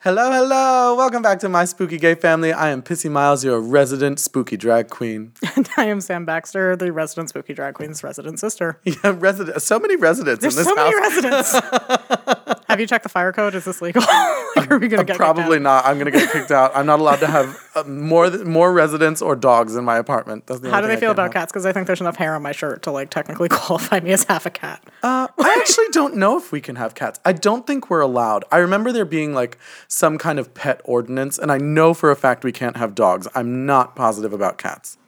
Hello, hello. Welcome back to my spooky gay family. I am Pissy Miles, your resident spooky drag queen. And I am Sam Baxter, the resident spooky drag queen's resident sister. Yeah, resident. So many residents There's in this so house. many residents. Have you checked the fire code? Is this legal? like, are we gonna get Probably not. I'm gonna get kicked out. I'm not allowed to have uh, more th- more residents or dogs in my apartment. That's the How do they I feel about have. cats? Because I think there's enough hair on my shirt to like technically qualify me as half a cat. Uh, I actually don't know if we can have cats. I don't think we're allowed. I remember there being like some kind of pet ordinance, and I know for a fact we can't have dogs. I'm not positive about cats.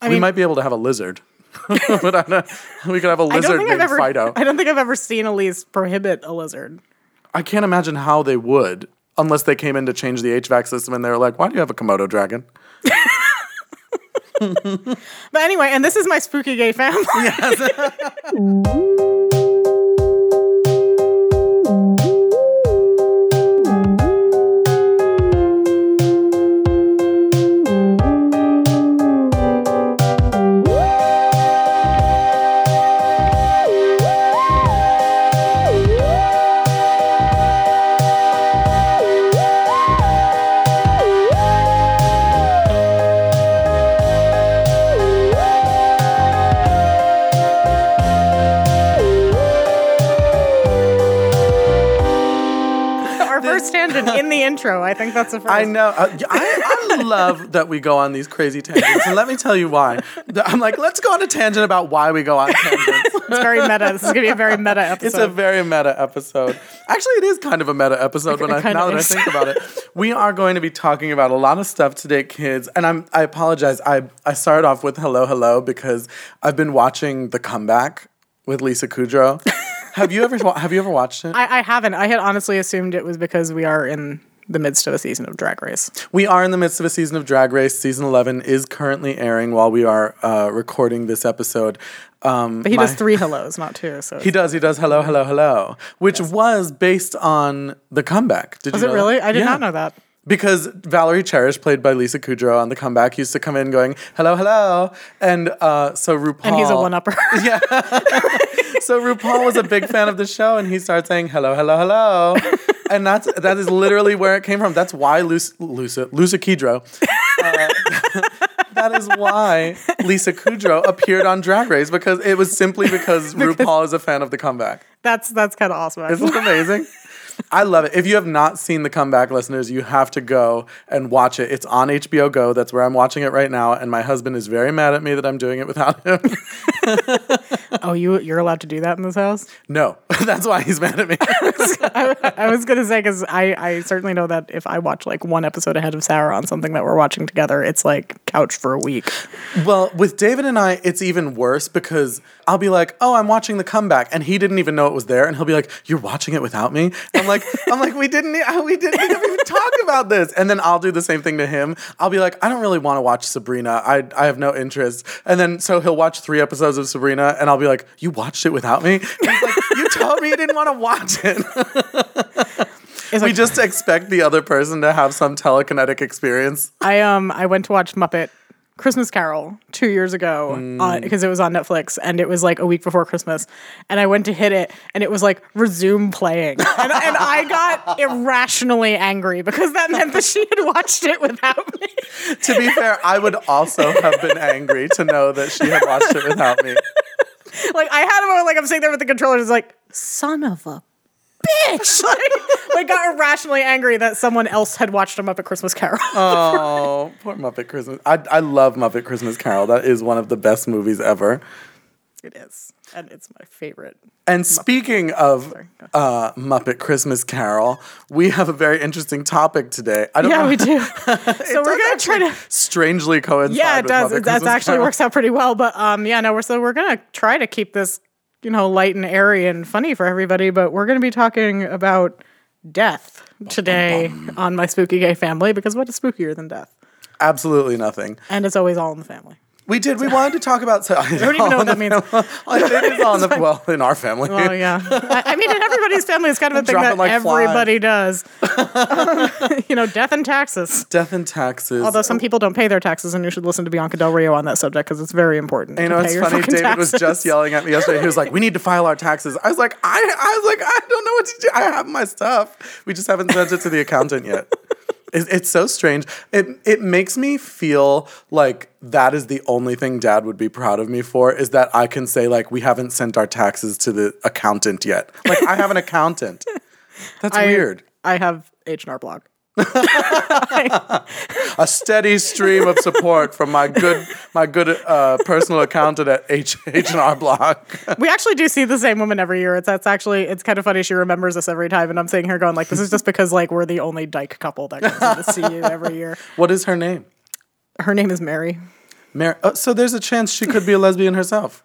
I we mean, might be able to have a lizard. but I don't, we could have a lizard named ever. Fido. I don't think I've ever seen Elise prohibit a lizard. I can't imagine how they would unless they came in to change the HVAC system and they were like, why do you have a Komodo dragon? But anyway, and this is my spooky gay family. Our tangent in the intro. I think that's the first. I know. I y- I, I love that we go on these crazy tangents. And let me tell you why. I'm like, let's go on a tangent about why we go on tangents. It's very meta. This is gonna be a very meta episode. It's a very meta episode. Actually, it is kind of a meta episode when I, now that I think about it. We are going to be talking about a lot of stuff today, kids. And I'm I apologize. I I started off with hello, hello because I've been watching The Comeback with Lisa Kudrow. Have you ever have you ever watched it? I, I haven't. I had honestly assumed it was because we are in the midst of a season of Drag Race. We are in the midst of a season of Drag Race. Season 11 is currently airing while we are uh, recording this episode. Um, But he my- does three hellos, not two. So He does. He does. Hello, hello, hello, which was based on the comeback. Did was you it know really? that? I did Yeah. not know that. Because Valerie Cherish, played by Lisa Kudrow on the comeback, used to come in going hello, hello, and uh, so RuPaul. And he's a one upper. Yeah. so RuPaul was a big fan of the show, and he started saying hello, hello, hello, and that's that is literally where it came from. That's why Lucy, Lucy, Lucy Kudrow. Uh, that is why Lisa Kudrow appeared on Drag Race because it was simply because RuPaul is a fan of the comeback. that's that's kind of awesome. Isn't it amazing? I love it. If you have not seen the comeback, listeners, you have to go and watch it. It's on HBO Go. That's where I'm watching it right now. And my husband is very mad at me that I'm doing it without him. Oh, you you're allowed to do that in this house? no, that's why he's mad at me. I, I was gonna say because I I certainly know that if I watch like one episode ahead of Sarah on something that we're watching together, it's like couch for a week. well, with David and I, it's even worse because I'll be like, "Oh, I'm watching the comeback," and he didn't even know it was there, and he'll be like, "You're watching it without me?" I'm like, "I'm like, we didn't, we didn't even talk about this," and then I'll do the same thing to him. I'll be like, "I don't really want to watch Sabrina. I I have no interest," and then so he'll watch three episodes of Sabrina, and I'll be like, "You watched it without me?" And he's like, "You told me you didn't want to watch it." It's we just expect the other person to have some telekinetic experience. I um I went to watch Muppet Christmas Carol two years ago Mm. because it was on Netflix and it was like a week before Christmas and I went to hit it and it was like resume playing and, and I got irrationally angry because that meant that she had watched it without me. To be fair, I would also have been angry to know that she had watched it without me. Like I had a moment like I'm sitting there with the controller, it's like son of a bitch. like, like got irrationally angry that someone else had watched a Muppet Christmas Carol. Oh, poor Muppet Christmas. I, I love Muppet Christmas Carol. That is one of the best movies ever. it is, and it's my favorite. And speaking of uh, Muppet Christmas Carol, we have a very interesting topic today. I don't Yeah, know. we do. so we're gonna try to. strangely coincide. Yeah, it does. Muppet that actually Carol. works out pretty well. But um, yeah, no, we're so we're gonna try to keep this, you know, light and airy and funny for everybody. But we're gonna be talking about death today on my spooky gay family because what is spookier than death? Absolutely nothing. And it's always all in the family. We did. We wanted to talk about. So, I don't even know what that means. it is on the well in our family. Oh yeah. I, I mean, in everybody's family, it's kind of a thing that like everybody does. you know, death and taxes. Death and taxes. Although some people don't pay their taxes, and you should listen to Bianca Del Rio on that subject because it's very important. you to know, pay it's your funny. fucking David was just yelling at me yesterday. He was like, "We need to file our taxes." I was like, "I, I was like, I don't know what to do. I have my stuff. We just haven't sent it to the accountant yet." It- It's so strange. It it makes me feel like that is the only thing Dad would be proud of me for is that I can say like we haven't sent our taxes to the accountant yet. Like I have an accountant. That's I- weird. I have H and R Block. A steady stream of support from my good my good uh, personal accountant at H H and R Block. We actually do see the same woman every year. It's that's actually it's kind of funny. She remembers us every time, and I'm sitting here going like, this is just because like we're the only dyke couple that comes to see you every year. what is her name? Her name is Mary. Mary. Oh, so there's a chance she could be a lesbian herself.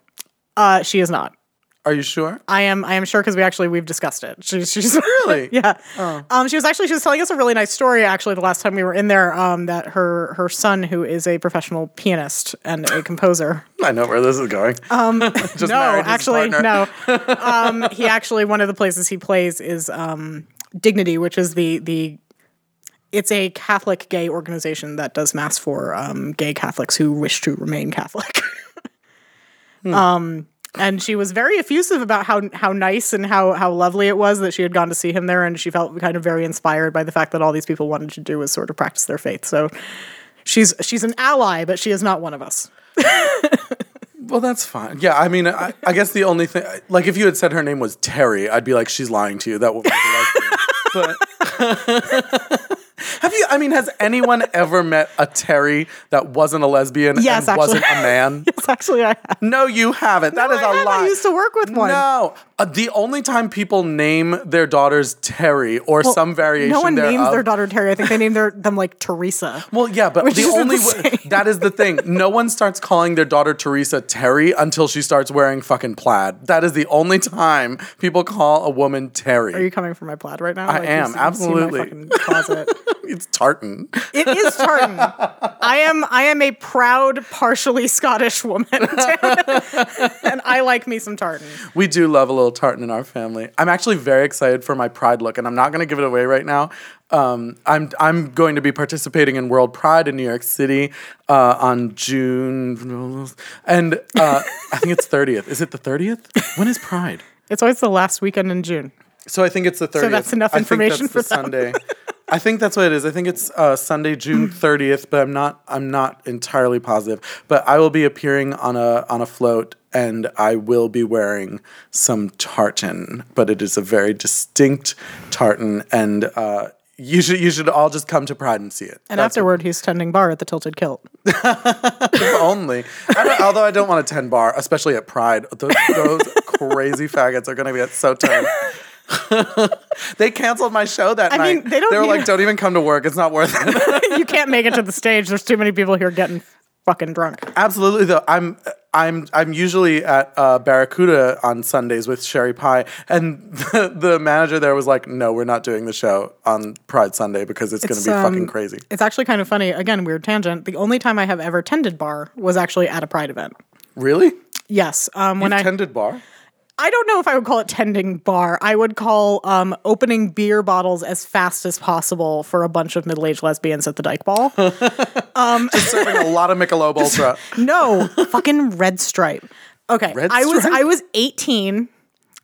Uh, she is not. Are you sure? I am. I am sure because we actually we've discussed it. She's, she's Really? yeah. Um, she was actually she was telling us a really nice story actually the last time we were in there. Um, that her her son who is a professional pianist and a composer. I know where this is going. Um, Just no, actually no. Um, he actually one of the places he plays is um, Dignity, which is the the. It's a Catholic gay organization that does mass for um, gay Catholics who wish to remain Catholic. Um, and she was very effusive about how how nice and how how lovely it was that she had gone to see him there, and she felt kind of very inspired by the fact that all these people wanted to do was sort of practice their faith. So she's she's an ally, but she is not one of us. Well, that's fine. Yeah, I mean, I, I guess the only thing, like, if you had said her name was Terry, I'd be like, she's lying to you. That would be but have you? I mean, has anyone ever met a Terry that wasn't a lesbian Yes, and wasn't a man? It's actually I have. No, you haven't. That No, is I a have. I lie. used to work with one. No, uh, the only time people name their daughters Terry or some variation No one thereof. names their daughter Terry. I think they name their them like Teresa. Well, yeah, but the only the way, that is the thing. No one starts calling their daughter Teresa Terry until she starts wearing fucking plaid. That is the only time people call a woman Terry. Are you coming for my plaid right now? I you am, see- you see my absolutely. closet. it's tartan. It is tartan. I am I am a proud, partially Scottish woman, and I like me some tartan. We do love a little tartan in our family. I'm actually very excited for my Pride look, and I'm not going to give it away right now. Um, I'm I'm going to be participating in World Pride in New York City uh, on June, and uh, I think it's 30th. Is it the 30th? When is Pride? It's always the last weekend in June. So I think it's the 30th. So that's enough information for. Sunday. I think that's what it is. I think it's uh, Sunday, June 30th, but I'm not I'm not entirely positive. But I will be appearing on a on a float and I will be wearing some tartan, but it is a very distinct tartan and uh, you should you should all just come to Pride and see it. And That's afterward, he's tending bar at the Tilted Kilt. only. I although I don't want to tend bar, especially at Pride. Those, those crazy faggots are going to get so turned. they canceled my show that I night. mean, they don't were like, "Don't even come to work. It's not worth it." you can't make it to the stage. There's too many people here getting fucking drunk. Absolutely, though. I'm I'm I'm usually at uh, Barracuda on Sundays with Sherry Pie, and the, the manager there was like, "No, we're not doing the show on Pride Sunday because it's, going to be um, fucking crazy." It's actually kind of funny. Again, weird tangent. The only time I have ever tended bar was actually at a Pride event. Really? Yes, um, when I Tended bar? I don't know if I would call it tending bar. I would call um, opening beer bottles as fast as possible for a bunch of middle-aged lesbians at the Dyke Ball. Just Serving a lot of Michelob Ultra. no, fucking Red Stripe. Okay, Red I was Stripe? I was 18.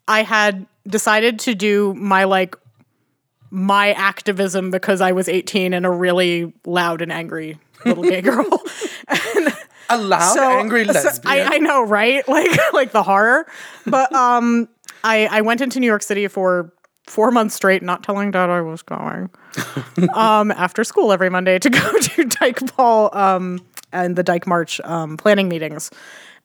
I had decided to do my like my activism because I was 18 and a really loud and angry little gay girl. A loud, angry so lesbian. I, I know, right? Like like the horror. But um I I went into New York City for four months straight, not telling dad I was going. um after school every Monday to go to Dyke Ball um and the Dyke March um planning meetings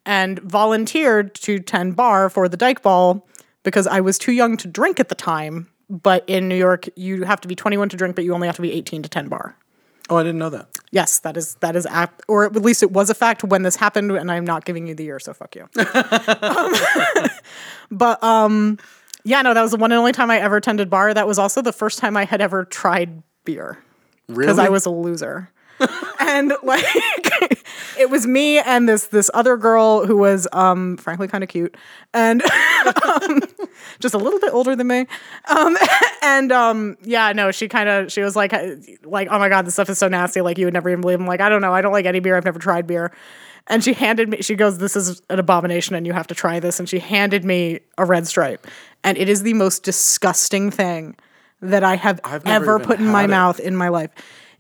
and volunteered to tend bar for the Dyke Ball because I was too young to drink at the time. But in New York, you have to be 21 to drink, but you only have to be 18 to tend bar. Oh, I didn't know that. Yes, that is that is apt, or at least it was a fact when this happened, and I'm not giving you the year, so fuck you. um, but um, yeah, no, that was the one and only time I ever attended bar. That was also the first time I had ever tried beer Really? because I was a loser. And like it was me and this this other girl who was um frankly kind of cute. And um, just a little bit older than me. Um and um yeah no she kind of she was like like oh my god this stuff is so nasty. Like you would never even believe i'm like i don't know. I don't like any beer. I've never tried beer. And she handed me she goes this is an abomination and you have to try this. And she handed me a red stripe. And it is the most disgusting thing that i have ever put in my it. mouth in my life.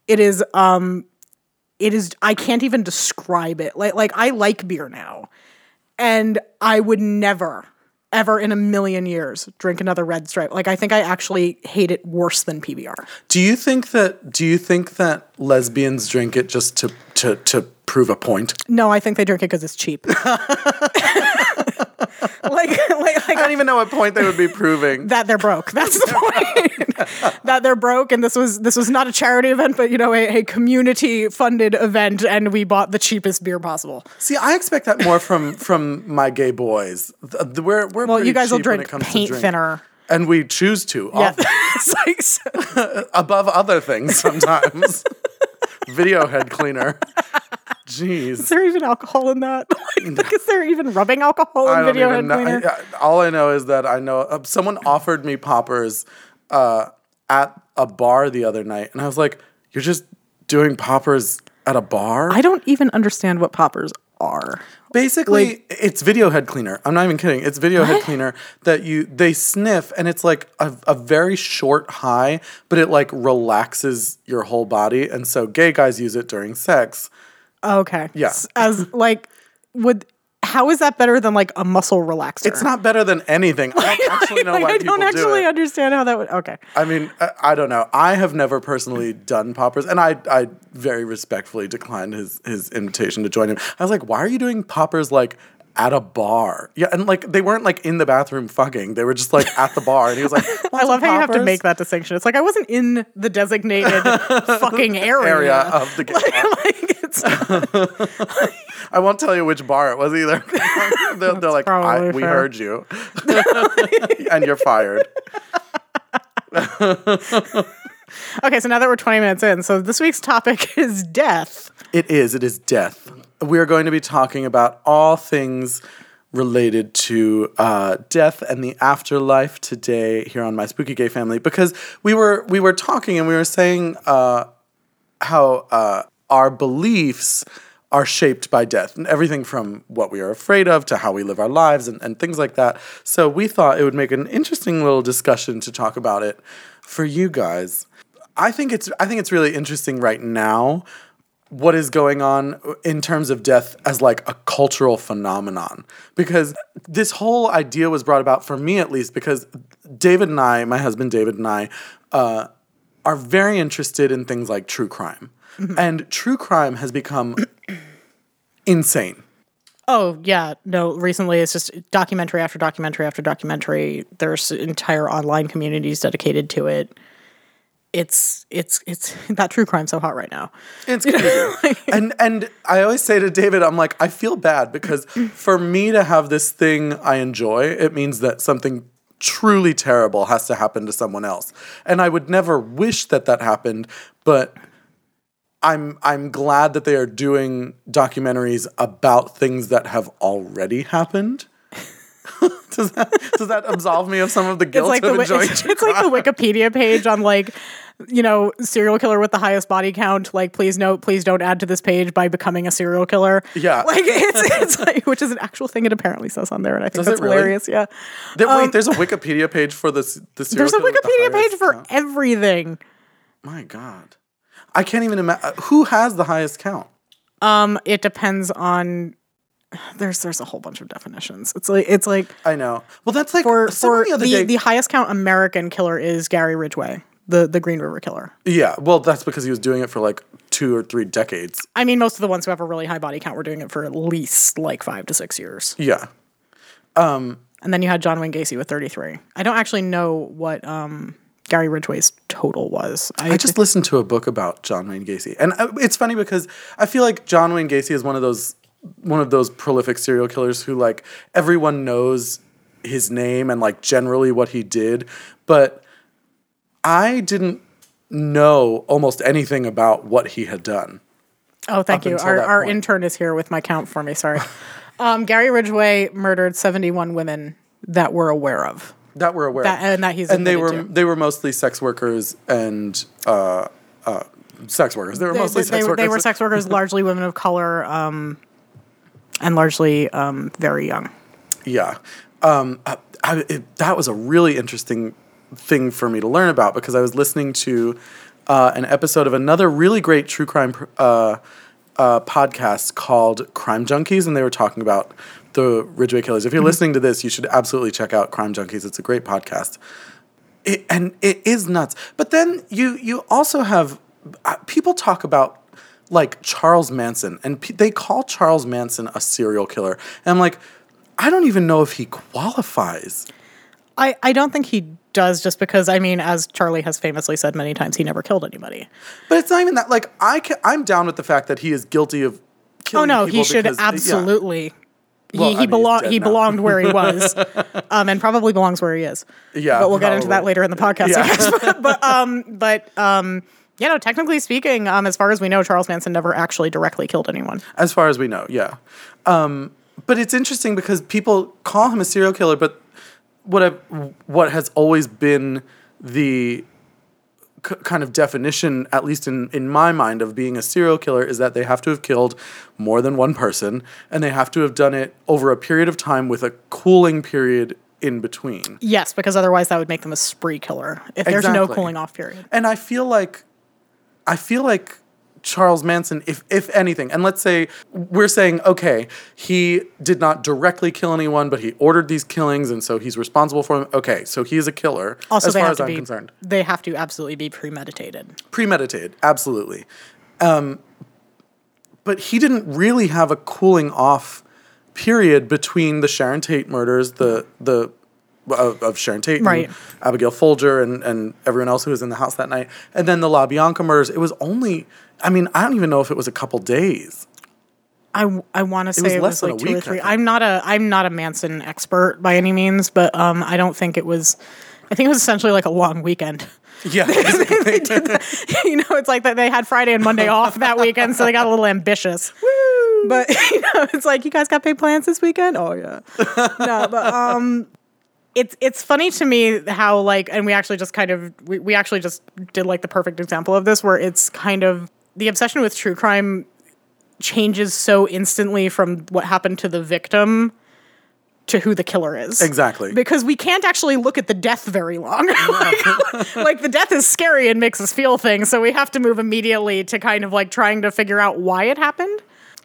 It is um it is I can't even describe it. Like like I like beer now. And I would never ever in a million years drink another red stripe. Like I think I actually hate it worse than PBR. Do you think that do you think that lesbians drink it just to to to prove a point? No, I think they drink it because it's cheap. like, like, like I don't even know what point they would be proving. that they're broke. That's the point. that they're broke, and this was this was not a charity event, but you know, a, a community funded event, and we bought the cheapest beer possible. See, I expect that more from from my gay boys. We're we're Well, you guys will drink it comes to paint drink. thinner. and we choose to Yeah, often, it's like so- above other things sometimes. Video head cleaner. Jeez. Is there even alcohol in that? like, is there even rubbing alcohol in video head cleaner? I- all I know is that I know uh, someone offered me poppers uh, at a bar the other night, and I was like, "You're just doing poppers at a bar?" I don't even understand what poppers are. Basically, it's video head cleaner. I'm not even kidding. It's video head cleaner that you they sniff, and it's like a, a very short high, but it like relaxes your whole body, and so gay guys use it during sex. Okay. Yeah. As like would how is that better than like a muscle relaxer? It's not better than anything. I don't actually know like, why I people don't actually do it. understand how that would okay. I mean, I, I don't know. I have never personally done poppers, and I, I very respectfully declined his his invitation to join him. I was like, "Why are you doing poppers like at a bar?" Yeah, and like they weren't like in the bathroom fucking; they were just like at the bar. And he was like, I love how you have to make that distinction. It's like I wasn't in the designated fucking area. area of the gay bar. like it's I won't tell you which bar it was either. they're, they're like, I, "We fair. heard you, and you're fired." Okay, so now that we're 20 minutes in, so this week's topic is death. It is. It is death. We are going to be talking about all things related to uh, death and the afterlife today here on my spooky gay family because we were we were talking and we were saying uh, how uh, our beliefs are shaped by death and everything from what we are afraid of to how we live our lives and, and things like that. So we thought it would make an interesting little discussion to talk about it for you guys. I think it's I think it's really interesting right now what is going on in terms of death as like a cultural phenomenon because this whole idea was brought about for me at least because David and I, my husband David and I, uh, are very interested in things like true crime, and true crime has become insane. Oh, yeah. No, recently it's just documentary after documentary after documentary. There's entire online communities dedicated to it. It's it's it's that true crime so hot right now. It's crazy. and and I always say to David, I'm like, I feel bad because for me to have this thing I enjoy, it means that something truly terrible has to happen to someone else. And I would never wish that that happened, but I'm I'm glad that they are doing documentaries about things that have already happened. does that does that absolve me of some of the It's guilt like of the enjoying it's, it's like the Wikipedia page on like you know serial killer with the highest body count. Like please note, please don't add to this page by becoming a serial killer. Yeah. like it's it's like which is an actual thing it apparently says on there, and I think Does that's really? hilarious. Yeah, There- wait, there's a Wikipedia page for this the serial there's a with the Wikipedia page for count. everything. My God. I can't even imagine. Who has the highest count? Um, it depends on. There's there's a whole bunch of definitions. It's like it's like I know. Well, that's like for for the the, day. the highest count American killer is Gary Ridgway, the the Green River Killer. yeah, well, that's because he was doing it for like two or three decades. I mean, most of the ones who have a really high body count were doing it for at least like five to six years. Yeah. Um, And then you had John Wayne Gacy with 33. I don't actually know what um, Gary Ridgway's total was. I just listened to a book about John Wayne Gacy, and uh, it's funny because I feel like John Wayne Gacy is one of those one of those prolific serial killers who like everyone knows his name and like generally what he did, but I didn't know almost anything about what he had done Oh, thank you. Our, our point. intern is here with my count for me. Sorry. um, Gary Ridgway murdered 71 women that we're aware of. that we're aware, That- of. and that he's and they were to. they were mostly sex workers and uh, uh, sex workers. They were They, mostly they- sex they- workers. they were sex workers, largely women of color, um, and largely um, very young. Yeah. Um, I, I, it, that was a really interesting thing for me to learn about because I was listening to uh, an episode of another really great true crime uh, uh, podcast called Crime Junkies, and they were talking about the Ridgway Killers. If you're listening to this, you should absolutely check out Crime Junkies. It's a great podcast. It, and it is nuts. But then you you also have uh, people talk about like Charles Manson, and pe- they call Charles Manson a serial killer. And I'm like, I don't even know if he qualifies. I, I don't think he does just because, I mean, as Charlie has famously said many times, he never killed anybody. But it's not even that. Like I can, I'm down with the fact that he is guilty of. Killing Oh, Killing no, people he should because- yeah. absolutely. Well, I he mean, he, he's dead he now. belonged where he was, um, and probably belongs where he is. Yeah, but we'll get into that probably. later in the podcast. I Yeah. guess. but um, but um, you know, technically speaking, um, as far as we know, Charles Manson never actually directly killed anyone. As far as we know, yeah. Um, but it's interesting because people call him a serial killer, but what I, what has always been the k- kind of definition, at least in, in my mind, of being a serial killer is that they have to have killed more than one person and they have to have done it over a period of time with a cooling period in between. Yes, because otherwise that would make them a spree killer if there's no cooling off period. And I feel like I feel like Charles Manson, if if anything, and let's say we're saying, okay, he did not directly kill anyone, but he ordered these killings, and so he's responsible for them. Okay, so he is a killer, Also, as far as I'm be concerned. they have to absolutely be premeditated. Premeditated, absolutely. Um, but he didn't really have a cooling off period between the Sharon Tate murders, the the of, of Sharon Tate, Right. Abigail Folger, and and everyone else who was in the house that night, and then the LaBianca murders. It was only, I mean, I don't even know if it was a couple days. I, I want to say was it was than like a two or week, I three. I'm not a I'm not a Manson expert by any means, but um, I don't think it was. I think it was essentially like a long weekend. Yeah, They did you know, it's like that they had Friday and Monday off that weekend, so they got a little ambitious. But you know, it's like you guys got big plans this weekend. Oh yeah, no, but um, it's it's funny to me how like, and we actually just kind of we, we actually just did like the perfect example of this, where it's kind of the obsession with true crime changes so instantly from what happened to the victim to who the killer is. Exactly. Because we can't actually look at the death very long. like, like, the death is scary and makes us feel things, so we have to move immediately to kind of like trying to figure out why it happened,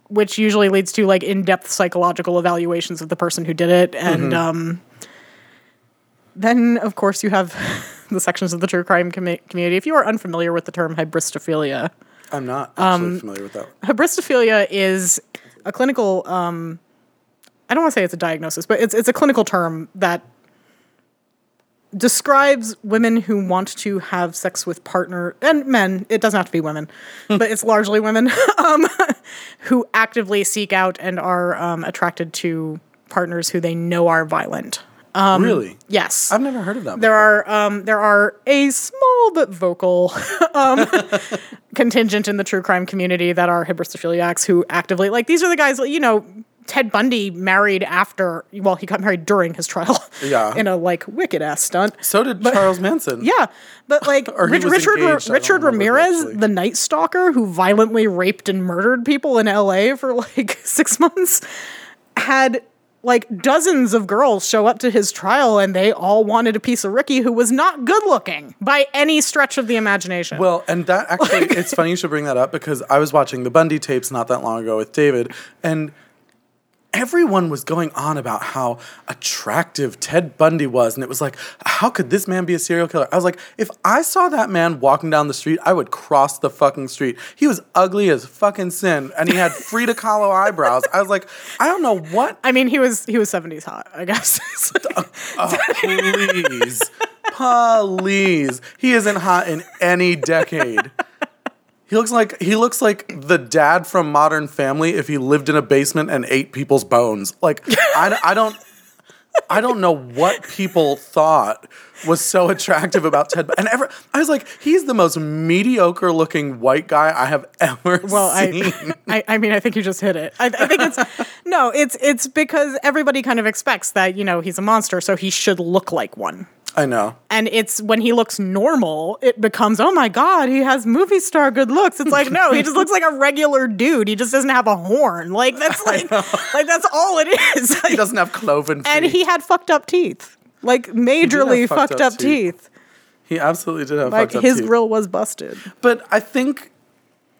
which usually leads to like in-depth psychological evaluations of the person who did it and um then of course you have the sections of the true crime commu- community. If you are unfamiliar with the term hybristophilia, I'm not actually Um, familiar with that. hybristophilia is a clinical um I don't want to say it's a diagnosis, but it's it's a clinical term that describes women who want to have sex with partner and men, it doesn't have to be women, but it's largely women um who actively seek out and are um, attracted to partners who they know are violent. Really, Yes. I've never heard of that. um, There are um, there are a small but vocal um, contingent in the true crime community that are hybristophiliacs who actively like these are the guys you know Ted Bundy married after well he got married during his trial Yeah. in a like wicked ass stunt So did Charles Manson. yeah but like Rich- Richard engaged, Richard Ramirez actually. the Night Stalker who violently raped and murdered people in L.A. for like six months had like dozens of girls show up to his trial and they all wanted a piece of Ricky who was not good looking by any stretch of the imagination. Well, and that actually, it's funny you should bring that up because I was watching the Bundy tapes not that long ago with David, and everyone was going on about how attractive Ted Bundy was. And it was like, how could this man be a serial killer? I was like, if I saw that man walking down the street, I would cross the fucking street. He was ugly as fucking sin, and he had Frida Kahlo eyebrows. I was like, I don't know what I mean, he was he was seventies hot, I guess. Oh, please. Please. He isn't hot in any decade. He looks like he looks like the dad from Modern Family if he lived in a basement and ate people's bones. Like I, I don't I don't know what people thought was so attractive about Ted. And ever, I was like, he's the most mediocre looking white guy I have ever Well, seen. I, I, I mean, I think you just hit it. I, I think it's no, it's it's because everybody kind of expects that you know he's a monster, so he should look like one. I know. And it's when he looks normal, it becomes, oh my God, he has movie star good looks. It's like, no, he just looks like a regular dude. He just doesn't have a horn. Like that's like like that's all it is. He doesn't have cloven feet. and he had fucked up teeth. Like majorly fucked fucked, up up, teeth. teeth. He absolutely did have Like fucked up his teeth. grill was busted. But I think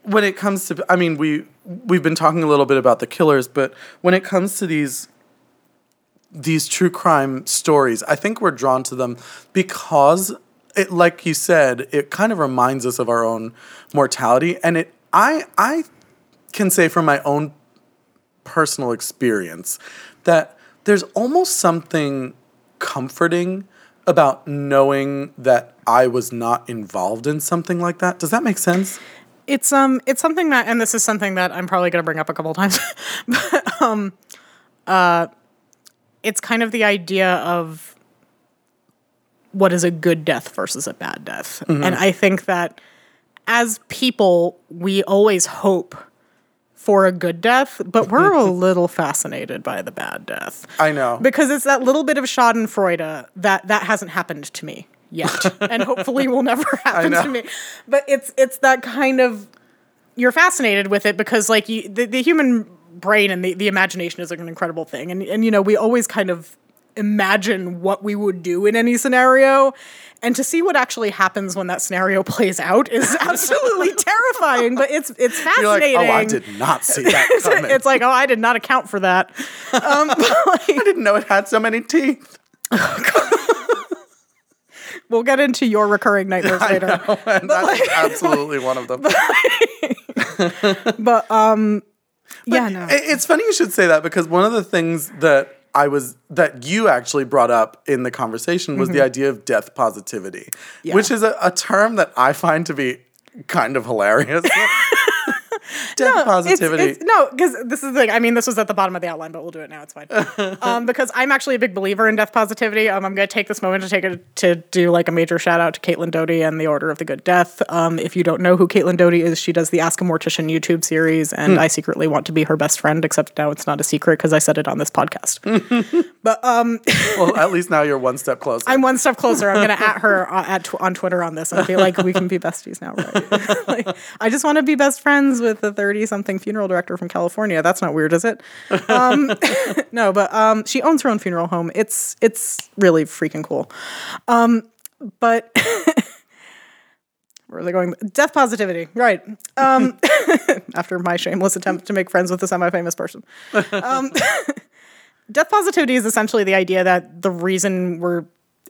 when it comes to, I mean, we we've been talking a little bit about the killers, but when it comes to these these true crime stories, I think we're drawn to them because it, like you said, it kind of reminds us of our own mortality, and it, I, I can say from my own personal experience that there's almost something comforting about knowing that I was not involved in something like that. Does that make sense? It's um it's something that and this is something that I'm probably gonna bring up a couple times. but um uh it's kind of the idea of what is a good death versus a bad death. Mm-hmm. And I think that as people, we always hope for a good death, but we're a little fascinated by the bad death. I know. Because it's that little bit of Schadenfreude that that hasn't happened to me yet, and hopefully will never happen to me. But it's it's that kind of you're fascinated with it because like you, the the human brain and the, the imagination is like an incredible thing, and and you know we always kind of imagine what we would do in any scenario. And to see what actually happens when that scenario plays out is absolutely terrifying, but it's it's You're like, fascinating. oh, I did not see that coming. it's like, oh, I did not account for that. Um, but, like, I didn't know it had so many teeth. we'll get into your recurring nightmares later. And that's absolutely one of them. But um, yeah, no. It's funny you should say that because one of the things that I was that you actually brought up in the conversation was the mm-hmm. idea of death positivity, Yeah. which is a, a term that I find to be kind of hilarious. death positivity. It's, it's, no, because this is the thing. I mean, this was at the bottom of the outline, but we'll do it now. It's fine. um, because I'm actually a big believer in death positivity. Um, I'm going to take this moment to take it to do like a major shout out to Caitlin Doughty and the Order of the Good Death. Um, if you don't know who Caitlin Doughty is, she does the Ask a Mortician YouTube series, and Hmm. I secretly want to be her best friend. Except now it's not a secret because I said it on this podcast. but um, well, at least now you're one step closer. I'm one step closer. I'm going to at her on, at tw- on Twitter on this and be like, we can be besties now, right? like, I just want to be best friends with the 30 something funeral director from California. That's not weird, is it? Um, no, but um, she owns her own funeral home. It's it's really freaking cool. Um, but where are they going? Death positivity, right? Um, after my shameless attempt to make friends with a semi-famous person death positivity is essentially the idea that the reason we're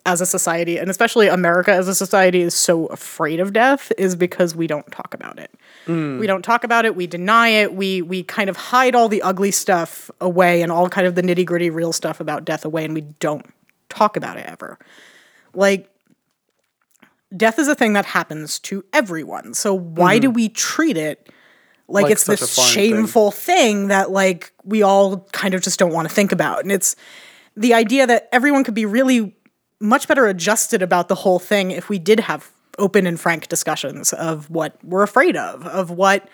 as a society and especially america as a society is so afraid of death is because we don't talk about it. We don't talk about it. We deny it. We we kind of hide all the ugly stuff away and all kind of the nitty gritty real stuff about death away and we don't talk about it ever. Like death is a thing that happens to everyone. So why do we treat it like, Like it's this foreign thing. shameful thing that like we all kind of just don't want to think about? And it's the idea that everyone could be really much better adjusted about the whole thing if we did have open and frank discussions of what we're afraid of of what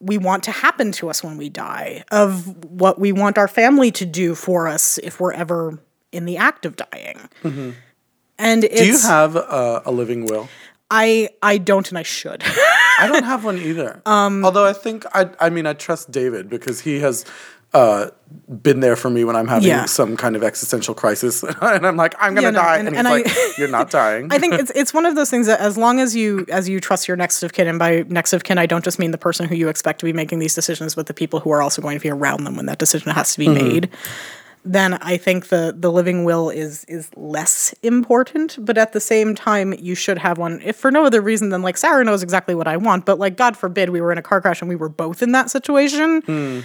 we want to happen to us when we die of what we want our family to do for us if we're ever in the act of dying and it's Do you have a, a living will? i i don't and i should I don't have one either. Um, Although I think I, I mean, I trust David because he has uh, been there for me when I'm having Yeah. some kind of existential crisis, and I'm like, I'm gonna Yeah, no, die, and- and, and he's I- like, You're not dying. I think it's it's one of those things that as long as you as you trust your next of kin, and by next of kin, I don't just mean the person who you expect to be making these decisions, but the people who are also going to be around them when that decision has to be made. Then I think the the living will is is less important, but at the same time, you should have one. If for no other reason than like Sarah knows exactly what I want, but like God forbid we were in a car crash and we were both in that situation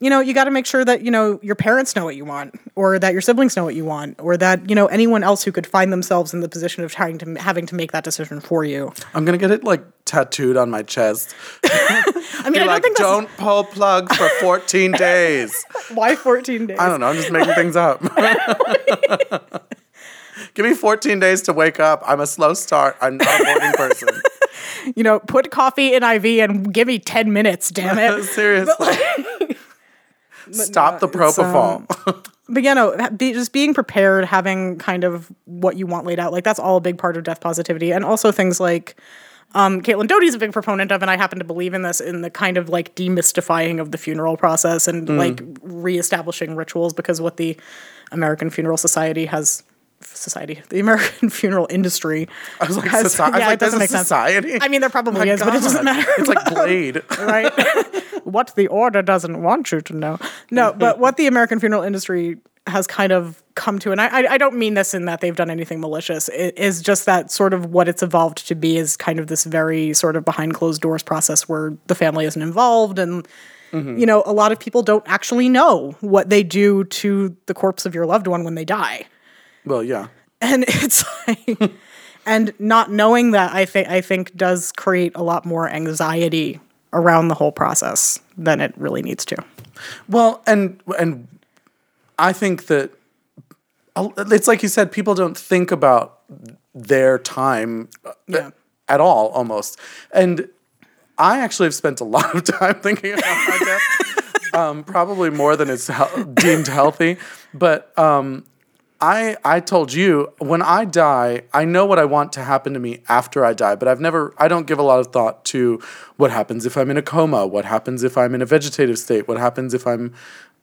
you know, you got to make sure that, you know, your parents know what you want or that your siblings know what you want or that, you know, anyone else who could find themselves in the position of trying to having to make that decision for you. I'm gonna get it like tattooed on my chest. I mean, I don't like, think that's don't pull plugs for 14 days. why 14 days. I don't know. I'm just making things up. Give me 14 days to wake up. I'm a slow start. I'm not a morning person. You know, put coffee in IV and give me 10 minutes, damn it. Seriously. Stop the it's, um, propofol. but you know, be, just being prepared, having kind of what you want laid out, like that's all a big part of death positivity. And also things like um, Caitlin Doughty's a big proponent of, and I happen to believe in this, in the kind of like demystifying of the funeral process and like reestablishing rituals because what the American Funeral Society has. Society, the American funeral industry. I was like, has- soci- I was yeah, like, it doesn't make a sense. society? I mean, there probably My is, but it doesn't matter. It's like Blade. right? what the order doesn't want you to know. No, but what the American funeral industry has kind of come to, and I, I- I don't mean this in that they've done anything malicious, it is just that sort of what it's evolved to be is kind of this very sort of behind closed doors process where the family isn't involved and. Mm-hmm. You know, a lot of people don't actually know what they do to the corpse of your loved one when they die Well, yeah. and it's like and not knowing that i think i think does create a lot more anxiety around the whole process than it really needs to Well, and and I think that it's like you said, people don't think about their time uh, Yeah. at all, almost. And I actually have spent a lot of time thinking about my death, um, probably more than is hel- deemed healthy. But um, I I told you when I die, I know what I want to happen to me after I die, but I've never I don't give a lot of thought to what happens if I'm in a coma, what happens if I'm in a vegetative state, what happens if I'm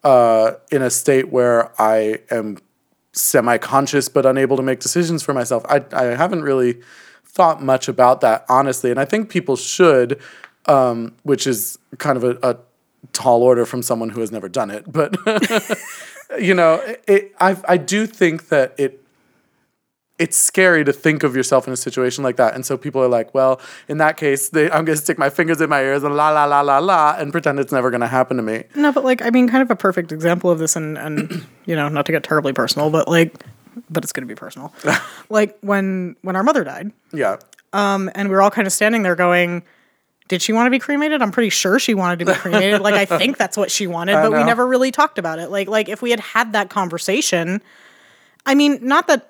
uh, in a state where I am semi-conscious but unable to make decisions for myself. I I haven't really thought much about that honestly, and I think people should, um, which is kind of a, a tall order from someone who has never done it, but. you know, it, I I do think that it it's scary to think of yourself in a situation like that, and so people are like, well, in that case, they, I'm going to stick my fingers in my ears and la la la la la and pretend it's never going to happen to me. no but like i mean kind of a perfect example of this and and you know not to get terribly personal but like but it's going to be personal. Like when when our mother died Yeah, um, and we were all kind of standing there going, did she want to be cremated? I'm pretty sure she wanted to be cremated. like I think that's what she wanted, but we never really talked about it. Like like if we had had that conversation, I mean, not that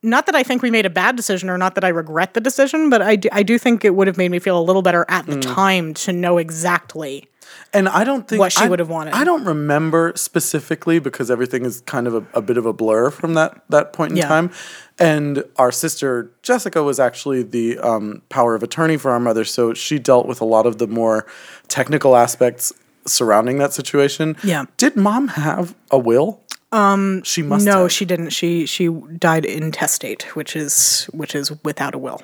not that I think we made a bad decision or not that I regret the decision, but I do, I do think it would have made me feel a little better at the mm. time to know exactly. And I don't think What she I- would have wanted. I don't remember specifically because everything is kind of a, a bit of a blur from that that point in Yeah. time. And our sister Jessica was actually the um, power of attorney for our mother, so she dealt with a lot of the more technical aspects surrounding that situation. Yeah. Did mom have a will? Um, she must. No, have. she didn't. She she died intestate, which is which is without a will.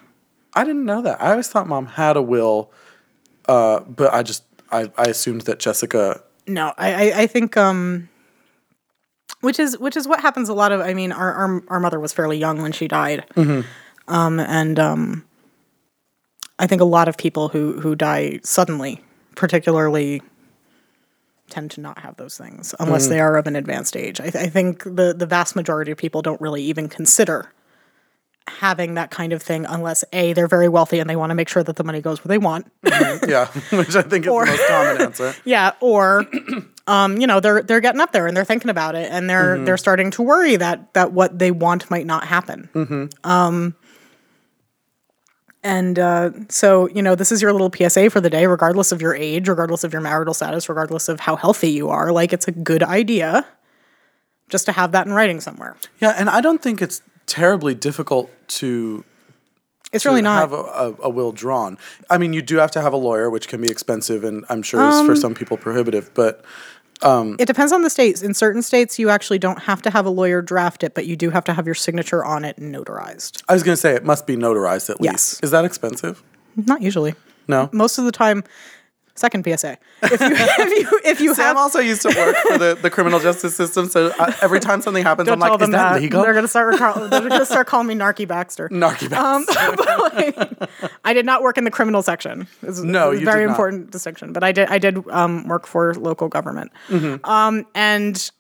I didn't know that. I always thought mom had a will, uh, but I just I, I assumed that Jessica. No, I, I, I think um which is which is what happens a lot of I mean our our, our mother was fairly young when she died. Um and um I think a lot of people who who die suddenly, particularly tend to not have those things unless they are of an advanced age. I, th- I think the the vast majority of people don't really even consider having that kind of thing unless a they're very wealthy and they want to make sure that the money goes where they want. Yeah, which I think is Or- the most common answer. Yeah, or um, you know, they're they're getting up there and they're thinking about it and they're they're starting to worry that that what they want might not happen. Um and uh, so, you know, this is your little PSA for the day, regardless of your age, regardless of your marital status, regardless of how healthy you are. Like, it's a good idea just to have that in writing somewhere. Yeah, and I don't think it's terribly difficult to It's really not. have a, a, a will drawn. I mean, you do have to have a lawyer, which can be expensive, and I'm sure is Um, for some people prohibitive. But It depends on the states. In certain states, you actually don't have to have a lawyer draft it, but you do have to have your signature on it notarized. I was going to say it must be notarized at Yes. least. Is that expensive? Not usually. No. Most of the time, second PSA. If you if you if you Sam have also used to work for the, the criminal justice system, so uh, every time something happens, don't I'm like, is that, that, legal? they're gonna start recall- they're gonna start calling me Narky Baxter. Narky Um, but like, I did not work in the criminal section. It's, No, it's a very important distinction. But I did. I did um, work for local government, Mm-hmm. um, and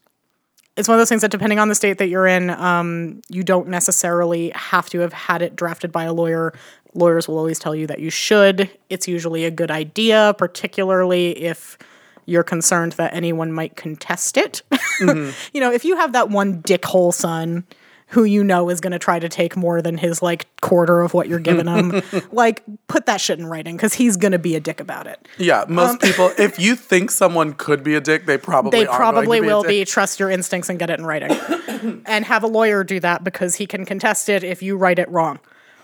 it's one of those things that depending on the state that you're in, um, you don't necessarily have to have had it drafted by a lawyer Lawyers will always tell you that you should. It's usually a good idea, particularly if you're concerned that anyone might contest it. Mm-hmm. you know, if you have that one dickhole son who you know is going to try to take more than his like quarter of what you're giving him, like put that shit in writing because he's going to be a dick about it. Yeah, most um, people. If you think someone could be a dick, they probably They probably be will be. Trust your instincts and get it in writing, and have a lawyer do that because he can contest it if you write it wrong.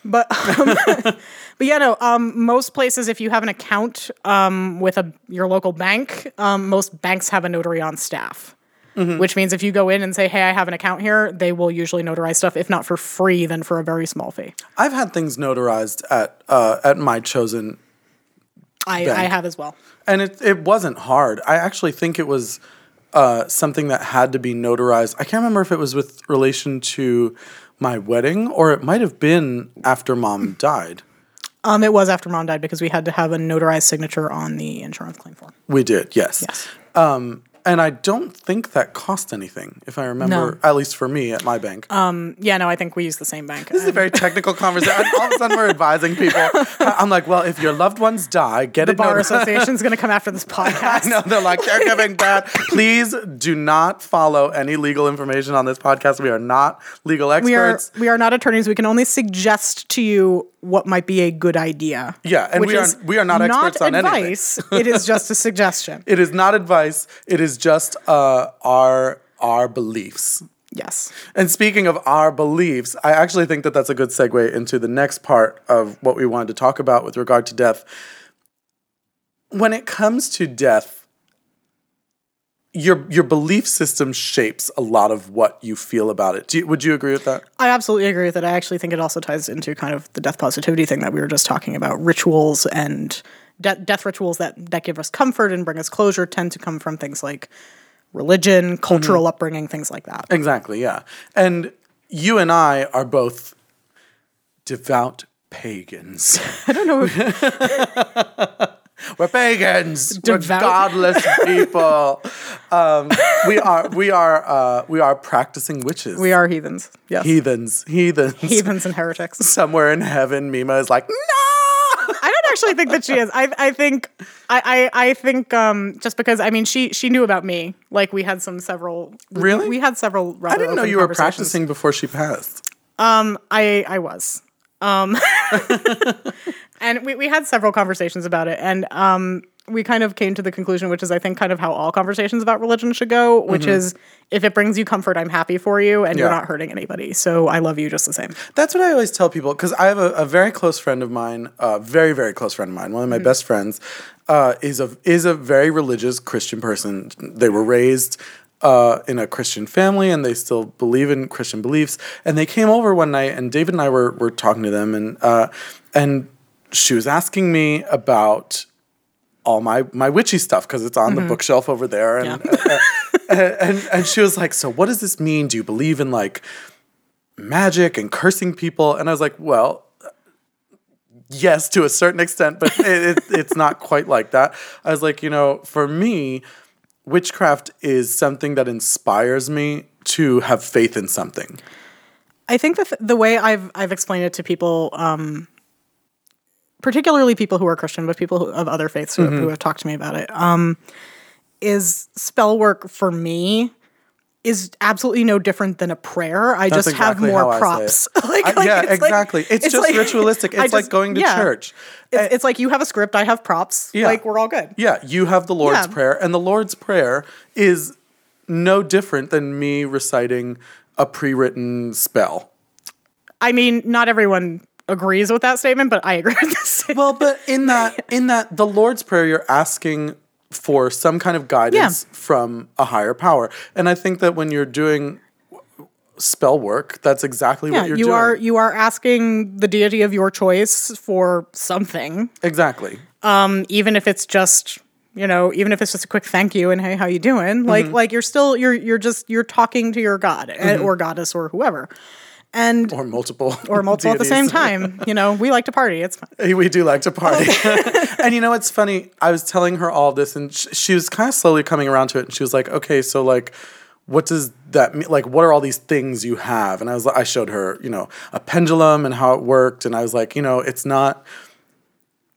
But um, but yeah, no. Um, most places, if you have an account um, with a your local bank, um, most banks have a notary on staff. Mm-hmm. Which means if you go in and say, "Hey, I have an account here," they will usually notarize stuff. If not for free, then for a very small fee. I've had things notarized at uh, at my chosen, I, I have as well. and it it wasn't hard. I actually think it was uh, something that had to be notarized. I can't remember if it was with relation to my wedding or it might have been after mom died. Um, it was after mom died because we had to have a notarized signature on the insurance claim form. We did, yes. Yes. Um, and I don't think that cost anything, if I remember, at least for me at my bank. Um, Yeah, no, I think we use the same bank. This is a very technical conversation. All of a sudden, we're advising people. I'm like, well, if your loved ones die, get a. the it bar association's going to come after this podcast. I know they're like caregiving bad. Please do not follow any legal information on this podcast. We are not legal experts. We are we are not attorneys. We can only suggest to you what might be a good idea. Yeah, and we are- we are not experts on anything. advice. it is just a suggestion. it is not advice. It is just uh, our our beliefs. Yes. And speaking of our beliefs, I actually think that that's a good segue into the next part of what we wanted to talk about with regard to death. When it comes to death, your your belief system shapes a lot of what you feel about it. Do you, would you agree with that? I absolutely agree with that. I actually think it also ties into kind of the death positivity thing that we were just talking about. Rituals and de- death rituals that that give us comfort and bring us closure tend to come from things like religion, cultural Mm-hmm. upbringing, things like that. Exactly, yeah. And you and I are both devout pagans. I don't know. We're pagans. We're Devout. godless people. um, we are we are uh, we are practicing witches. we are heathens. Yes. heathens. Heathens. heathens and heretics. Somewhere in heaven, Mima is like, no. I don't actually think that she is. I I think I I, I think um just because I mean she she knew about me. Like we had some several Really? we had several I didn't know you were practicing before she passed. Um, I I was. Um and we we had several conversations about it and um we kind of came to the conclusion which is I think kind of how all conversations about religion should go, which is if it brings you comfort, I'm happy for you and you're not hurting anybody. So I love you just the same. That's what I always tell people because I have a, a very close friend of mine, a very very close friend of mine, one of my best friends, uh, is a is a very religious Christian person. They were raised uh, in a Christian family and they still believe in Christian beliefs. And they came over one night and David and I were were talking to them and uh, and she was asking me about all my my witchy stuff because it's on the bookshelf over there. And, and and and she was like so what does this mean? Do you believe in like magic and cursing people? And i was like well yes to a certain extent but it, it, it's not quite like that. I was like you know for me witchcraft is something that inspires me to have faith in something. I think the th- the way I've I've explained it to people, um, particularly people who are Christian, but people who, of other faiths who, Mm-hmm. who have talked to me about it, um, is spell work for me is absolutely no different than a prayer. I That's just have more how I say props. like, I- like, yeah, it's like- exactly. It's just ritualistic. It's like going to yeah. church. It's, it's like you have a script, I have props. Yeah. Like we're all good. Yeah, you have the Lord's Yeah. Prayer, and the Lord's Prayer is no different than me reciting a pre written spell. I mean, not everyone agrees with that statement, but I agree with this. statement. Well, but in that in that the Lord's Prayer, you're asking for some kind of guidance from a higher power. And I think that when you're doing spell work, that's exactly Yeah, what you're doing. you doing. are you are asking the deity of your choice for something, exactly. Um, even if it's just you know, even if it's just a quick thank you and hey, how you doing? Like Mm-hmm. like you're still you're you're just you're talking to your god eh, or goddess or whoever, and Or multiple. or multiple at the same time. You know, we like to party. It's fine. We do like to party. and you know what's funny? I was telling her all this, and sh- she was kind of slowly coming around to it. And she was like, okay, so like, what does that mean? Like, what are all these things you have? And I was, like I showed her, you know, a pendulum and how it worked, and I was like, you know, it's not,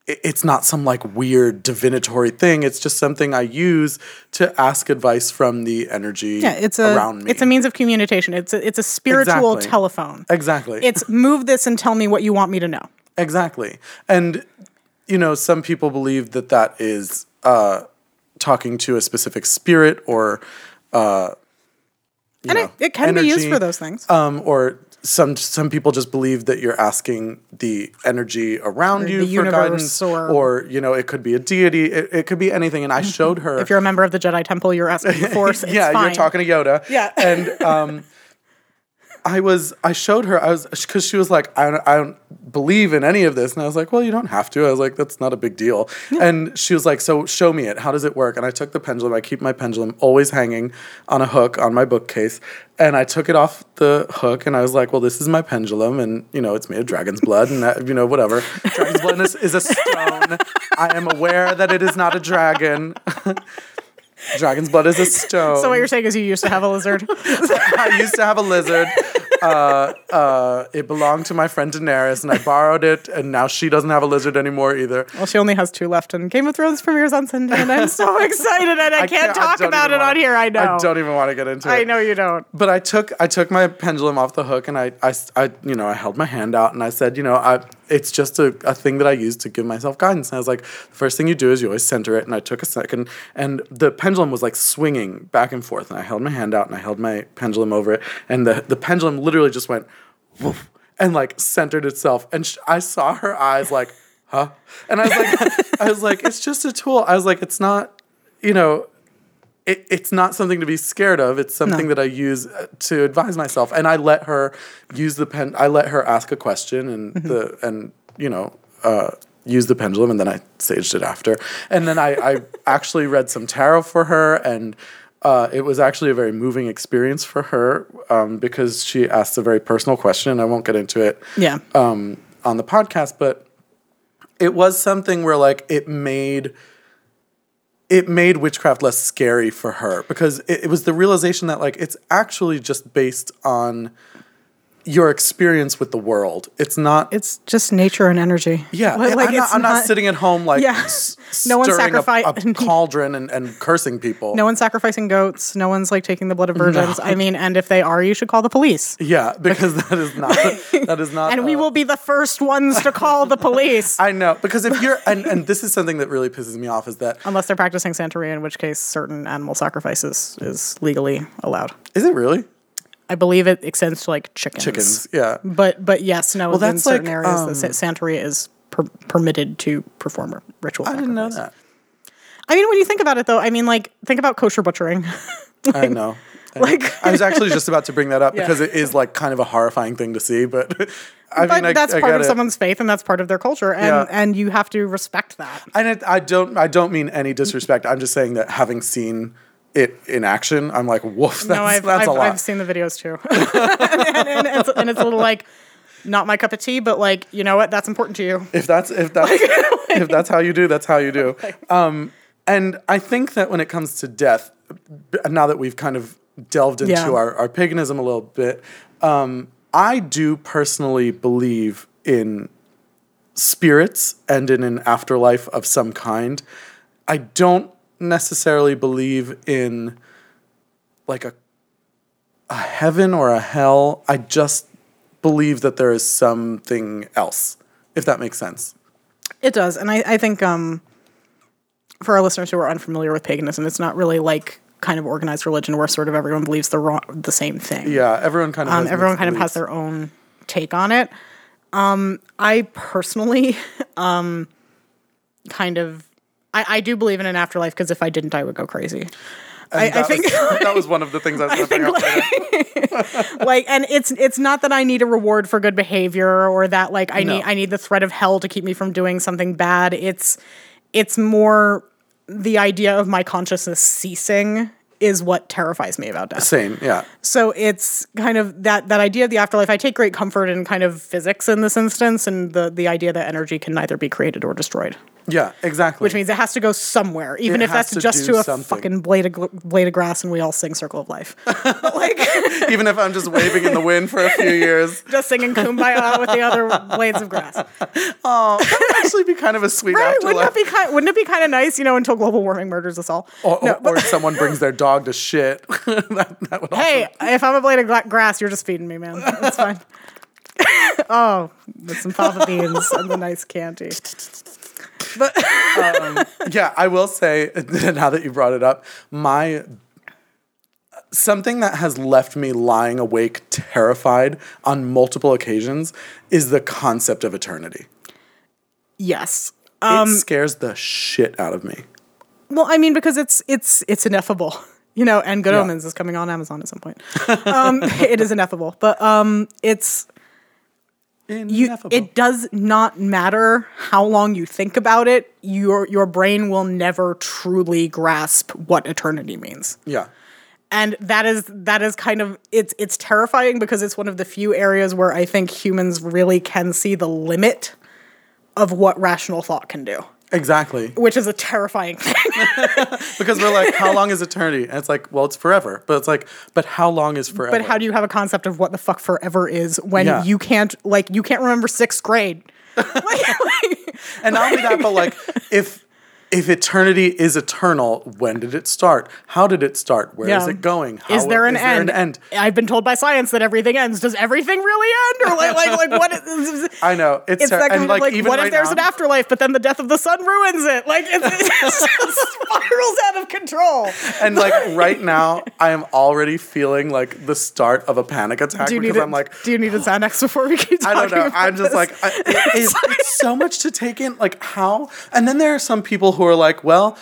it's not some like weird divinatory thing. It's just something I use to ask advice from the energy Yeah, it's a around me. it's a means of communication. It's a, it's a spiritual Exactly. telephone. exactly. It's move this and tell me what you want me to know. Exactly. And, you know, some people believe that that is uh, talking to a specific spirit or, uh, you And know, it, it can be used for those things. Um, or some some people just believe that you're asking the energy around you the for guidance, or- you know, it could be a deity. It, it could be anything. And I showed her. if you're a member of the Jedi Temple, you're asking the Force. It's yeah, fine. you're talking to Yoda. Yeah. and um, I was, I showed her, I was, because she was like, I don't, I don't believe in any of this, and I was like, well, you don't have to. I was like, that's not a big deal. And she was like, so show me it. How does it work? And I took the pendulum. I keep my pendulum always hanging on a hook on my bookcase, and I took it off the hook, and I was like, well, this is my pendulum, and you know, it's made of dragon's blood, and that, you know, whatever. Dragon's blood is, is a stone. I am aware that it is not a dragon. Dragon's blood is a stone. So what you're saying is you used to have a lizard. I used to have a lizard. Uh, uh, it belonged to my friend Daenerys, and I borrowed it, and now she doesn't have a lizard anymore either. well, she only has two left, and Game of Thrones premieres on Sunday, and I'm so excited, and I, can't, I talk don't about it on wanna- here. I know. I don't even want to get into it. I know you don't. But I took I took my pendulum off the hook, and I, I, I you know I held my hand out, and I said, you know, I it's just a, a thing that I use to give myself guidance. And I was like, the first thing you do is you always center it, and I took a second, and the pendulum was like swinging back and forth, and I held my hand out, and I held my pendulum over it, and the the pendulum literally just went, woof, and like centered itself, and sh- I saw her eyes like, huh, and I was like, I was like, it's just a tool. I was like, it's not, you know it, it's not something to be scared of. It's something No. that I use uh, to advise myself. And I let her use the pen. I let her ask a question and Mm-hmm. the and you know uh, use the pendulum, and then I saged it after. And then I, I actually read some tarot for her, and uh, it was actually a very moving experience for her um, because she asked a very personal question. And I won't get into it Yeah. um, on the podcast, but it was something where like it made it made witchcraft less scary for her because it, it was the realization that like it's actually just based on your experience with the world. It's not. it's just nature and energy. yeah, Like, I'm, not, I'm not sitting at home like Yeah. s- No one's stirring a- a, cauldron and, and cursing people. No one's sacrificing goats. No one's like taking the blood of virgins. I mean, and if they are, you should call the police. Yeah, because that is not that is not. And we uh, will be the first ones to call the police. I know because if you're and, and this is something that really pisses me off is that Unless they're practicing Santeria, in which case certain animal sacrifices is legally allowed. is it really I believe it extends to like chickens. chickens? Yeah, But but yes, no. in that's certain like, areas, um, Sa- Santeria is per- permitted to perform ritual. I didn't know that. I mean, when you think about it, though, I mean, like think about kosher butchering. I know. I Like- know. I was actually just about to bring that up Yeah. because it is like kind of a horrifying thing to see, but I but mean, that's I part get of it. someone's faith, and that's part of their culture, and Yeah. and you have to respect that. And it, I don't, I don't mean any disrespect. I'm just saying that having seen it in action, I'm like, woof, that's, no, I've, that's I've, a lot. I've seen the videos too, and, and, and, it's, and it's a little like not my cup of tea, but like you know what, that's important to you. if that's if that's if that's how you do, that's how you do. Um, and I think that when it comes to death, now that we've kind of delved into Yeah. our, our paganism a little bit, um, I do personally believe in spirits and in an afterlife of some kind. I don't necessarily believe in like a a heaven or a hell. I just believe that there is something else, if that makes sense. It does, and I, I think um, for our listeners who are unfamiliar with paganism, it's not really like kind of organized religion where sort of everyone believes the wrong, the same thing. Yeah, everyone kind of Um, has everyone kind of has their own take on it. Um, I personally, um, kind of, I, I do believe in an afterlife because if I didn't, I would go crazy. I, I That think was, that was one of the things I was going to bring like and it's it's not that I need a reward for good behavior or that like I No. need I need the threat of hell to keep me from doing something bad. It's it's more the idea of my consciousness ceasing is what terrifies me about death. Same, yeah. So it's kind of that that idea of the afterlife. I take great comfort in kind of physics in this instance and the the idea that energy can neither be created or destroyed. Yeah, exactly. which means it has to go somewhere, even It if that's to just to a something. fucking blade of gl- blade of grass, and we all sing "Circle of Life," But, like even if I'm just waving in the wind for a few years, just singing "Kumbaya" with the other blades of grass. oh, that would actually be kind of a sweet Right? Wouldn't afterlife. that be kind? Wouldn't it be kind of nice, you know, until global warming murders us all? or, No, or, or someone brings their dog to shit. that, that would Hey, also, if I'm a blade of grass, you're just feeding me, man. That's fine. oh, with some fava beans and the nice candy. But yeah, I will say now that you brought it up, my something that has left me lying awake terrified on multiple occasions is the concept of eternity. yes. it scares the shit out of me. Well, I mean, because it's it's it's ineffable, you know. And Good Yeah. Omens is coming on Amazon at some point. Um, it is ineffable, but um, it's you. It does not matter how long you think about it. Your your brain will never truly grasp what eternity means. yeah. and that is that is kind of it's it's terrifying because it's one of the few areas where I think humans really can see the limit of what rational thought can do, Exactly. which is a terrifying thing. Because we're like, how long is eternity? And it's like, well, it's forever. But it's like, but how long is forever? but how do you have a concept of what the fuck forever is when Yeah. you can't like you can't remember sixth grade? Like- like- And not only that, but like if if eternity is eternal, when did it start? How did it start? Where is Yeah. it going? How, is there an is end? There an end? I've been told by science that everything ends. Does everything really end, or like like like what? Is, I know it's, it's ter- that kind of like, like, what right if there's now, an afterlife, but then the death of the sun ruins it? Like it's, it just spirals out of control. and like right now, I am already feeling like the start of a panic attack Do you because need I'm like, do you need a Xanax before we keep I talking? don't know. I'm just this? like, I, it- it's, it's so much to take in. Like how? And then there are some people who are like, well.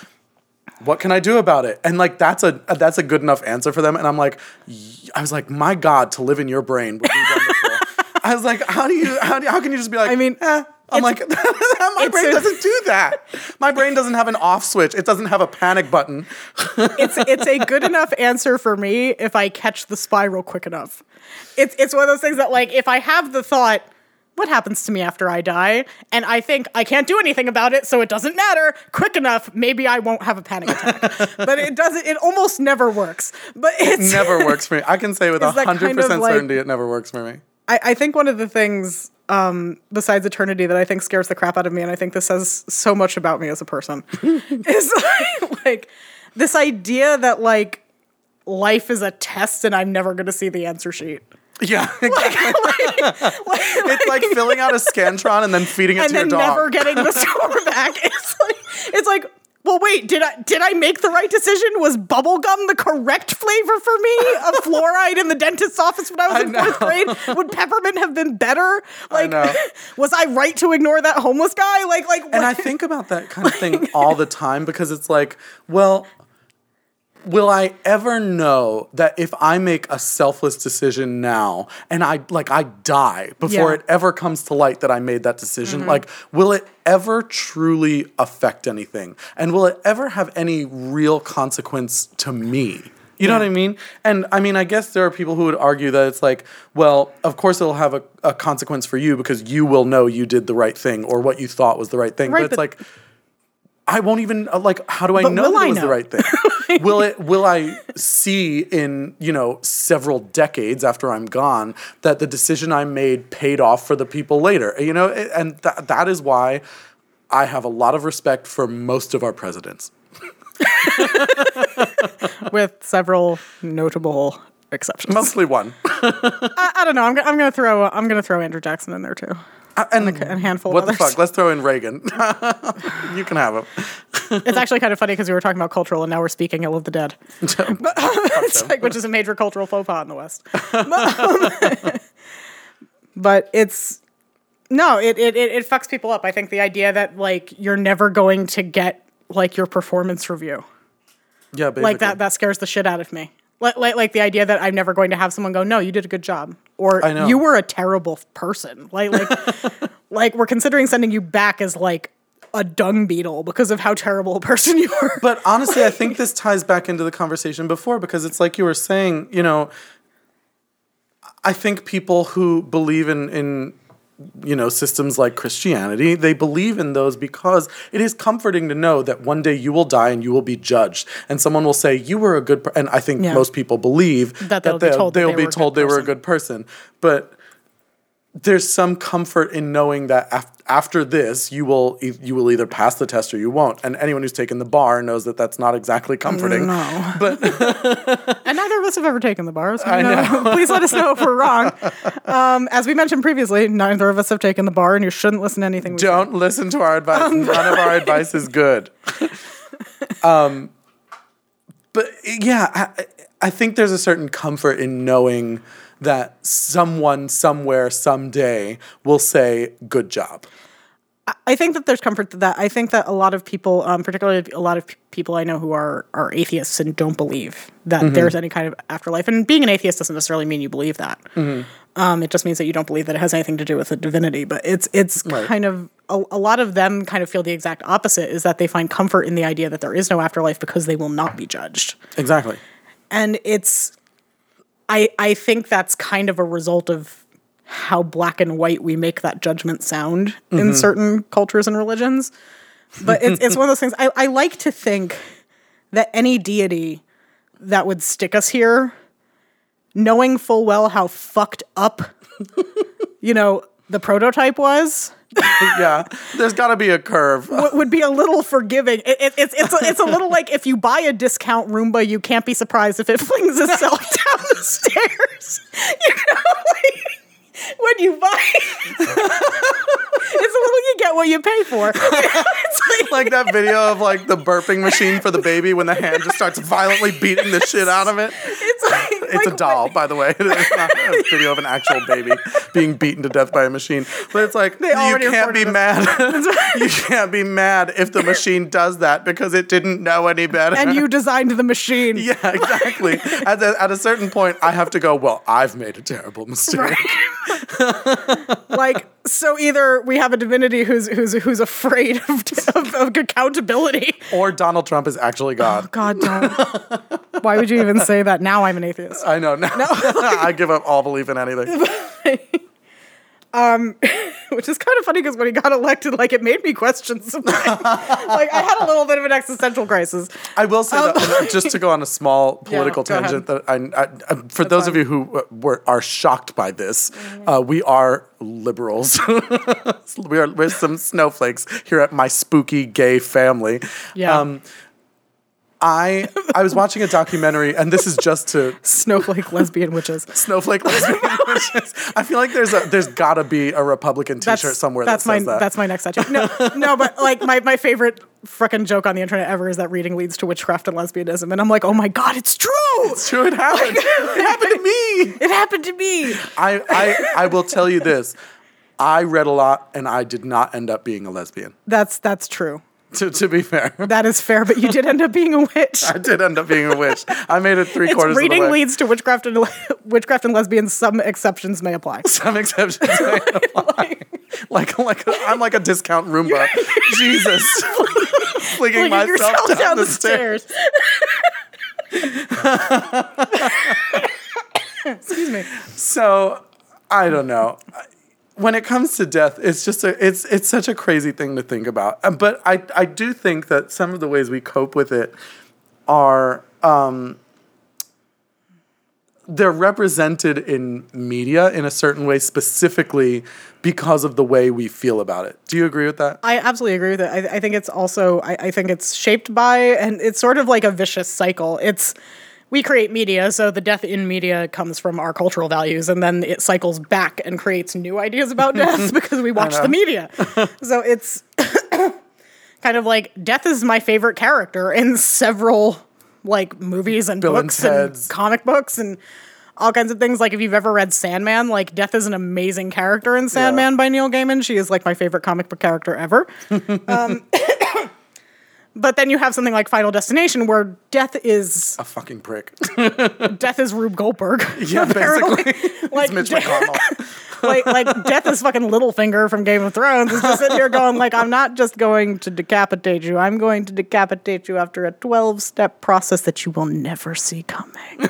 What can I do about it? And like that's a that's a good enough answer for them. And I'm like, I was like, my God, to live in your brain would be wonderful. I was like, how do you how do how can you just be like? I mean, eh. I'm like, my brain doesn't do that. My brain doesn't have an off switch. It doesn't have a panic button. it's it's a good enough answer for me if I catch the spiral quick enough. It's it's one of those things that like if I have the thought, what happens to me after I die, and I think I can't do anything about it, so it doesn't matter. Quick enough, maybe I won't have a panic attack. but it doesn't. It almost never works. But it never works for me. I can say with Is that kind hundred percent like- certainty it never works for me. I, I think one of the things um, besides eternity that I think scares the crap out of me, and I think this says so much about me as a person, is like, like this idea that like life is a test and I'm never going to see the answer sheet. Yeah, exactly. Like, it's like filling out a scantron and then feeding it and to your then dog. never getting the score back. It's like it's like. Well, wait. Did I did I make the right decision? Was bubblegum the correct flavor for me of fluoride in the dentist's office when I was I in fourth grade? Would peppermint have been better? Like, know. was I right to ignore that homeless guy? Like, like, And I think about that kind of thing all the time because it's like, well, will I ever know that if I make a selfless decision now and I like I die before Yeah. Mm-hmm. it ever comes to light that I made that decision, like will it ever truly affect anything? And will it ever have any real consequence to me? You know what I mean? And I mean, I guess there are people who would argue that it's like, well, of course it'll have a, a consequence for you because you will know you did the right thing or what you thought was the right thing. Right, but it's but- like, I won't even uh, like. How do I But know that I it was the right thing? will it? Will I see in you know several decades after I'm gone that the decision I made paid off for the people later? You know, and th- that is why I have a lot of respect for most of our presidents. with several notable exceptions. Mostly one. I, I don't know. I'm, I'm gonna throw I'm gonna throw Andrew Jackson in there too. And a handful of What the others. fuck? Let's throw in Reagan. you can have him. It's actually kind of funny because we were talking about cultural and now we're speaking ill of the dead. But, like, which is a major cultural faux pas in the West. But, um, it's no, it, it it it fucks people up. I think the idea that like you're never going to get like your performance review. Yeah, basically. Like that that scares the shit out of me. Like, like, like the idea that I'm never going to have someone go, no, you did a good job, or you were a terrible person. Like, like, like we're considering sending you back as like a dung beetle because of how terrible a person you were. But honestly, I think this ties back into the conversation before because it's like you were saying, you know, I think people who believe in in you know systems like Christianity, they believe in those because it is comforting to know that one day you will die and you will be judged, and someone will say you were a good. Per-. And I think Yeah. most people believe That they'll be told they'll they be told they were a good person, but there's some comfort in knowing that af- after this you will e- you will either pass the test or you won't and anyone who's taken the bar knows that that's not exactly comforting No. but And neither of us have ever taken the bar. So I know, please let us know if we're wrong. Um, as we mentioned previously, neither of us have taken the bar, and you shouldn't listen to anything we don't listen to our advice none of our advice is good um but yeah I, I think there's a certain comfort in knowing that someone somewhere someday will say good job I think that there's comfort to that. I think that a lot of people, um, particularly a lot of people I know who are are atheists and don't believe that Mm-hmm. there's any kind of afterlife. And being an atheist doesn't necessarily mean you believe that. Mm-hmm. Um, it just means that you don't believe that it has anything to do with a divinity. But it's it's Right. kind of a, a lot of them kind of feel the exact opposite. Is that they find comfort in the idea that there is no afterlife because they will not be judged. exactly and it's i i think that's kind of a result of how black and white we make that judgment sound in mm-hmm. certain cultures and religions. But it's, it's one of those things I, I like to think that any deity that would stick us here knowing full well how fucked up you know the prototype was yeah there's got to be a curve w- would be a little forgiving. It, it, it's it's a, it's a little like if you buy a discount Roomba, you can't be surprised if it flings itself down the stairs. You know, like, when you buy, it's a little you get what you pay for. it's like, like that video of like the burping machine for the baby when the hand just starts violently beating the shit out of it. it's like It's like a doll, by the way. It's not a video of an actual baby being beaten to death by a machine. But it's like you can't be mad. you can't be mad if the machine does that because it didn't know any better. And you designed the machine. yeah, exactly. At, a, at a certain point, I have to go. Well, I've made a terrible mistake. Like so, either we have a divinity who's who's who's afraid of, of, of accountability. Or Donald Trump is actually oh, God. God, don't. Why would you even say that? Now I'm an atheist. I know. Now, I give up all belief in anything. which is kind of funny because when he got elected, like it made me question something. like I had a little bit of an existential crisis. I will say that just to go on a small political ahead. tangent, that I, I, I- for those of you who were are shocked by this, uh, we are liberals. we are we're some snowflakes here at my spooky gay family. Yeah. Um, I I was watching a documentary, and this is just to Snowflake lesbian witches. snowflake lesbian witches. I feel like there's a there's got to be a Republican T-shirt somewhere that's that my says that. that's my next tattoo. No, no, but like my, my favorite frickin' joke on the internet ever is that reading leads to witchcraft and lesbianism, and I'm like, oh my god, it's true. It's true. It happened. it happened to me. It happened to me. I, I I will tell you this. I read a lot and I did not end up being a lesbian. That's that's true. To, to be fair, That is fair, but you did end up being a witch. I did end up being a witch. I made it three It's quarters of the reading leads to witchcraft and witchcraft and lesbians. Some exceptions may apply. Some exceptions may apply. like like a, I'm like a discount Roomba. Jesus, flinging myself yourself down, the stairs. Excuse me. So I don't know. When it comes to death, it's just a it's it's such a crazy thing to think about. Uh, But I I do think that some of the ways we cope with it are um, they're represented in media in a certain way, specifically because of the way we feel about it. Do you agree with that? I absolutely agree with it. I, I think it's also, I, I think it's shaped by, and it's sort of like a vicious cycle. It's, we create media, so the death in media comes from our cultural values, and then it cycles back and creates new ideas about death because we watch the media. so it's kind of like death is my favorite character in several like movies and Bill books and, Ted's. comic books and all kinds of things. Like if you've ever read Sandman, like Death is an amazing character in Sandman by Neil Gaiman. She is like my favorite comic book character ever. um, but then you have something like Final Destination, where Death is A fucking prick. Death is Rube Goldberg. yeah, apparently. basically. Like, it's Mitch McConnell. like like death is fucking Littlefinger from Game of Thrones. Is just sitting here going like, I'm not just going to decapitate you. I'm going to decapitate you after a 12 step process that you will never see coming.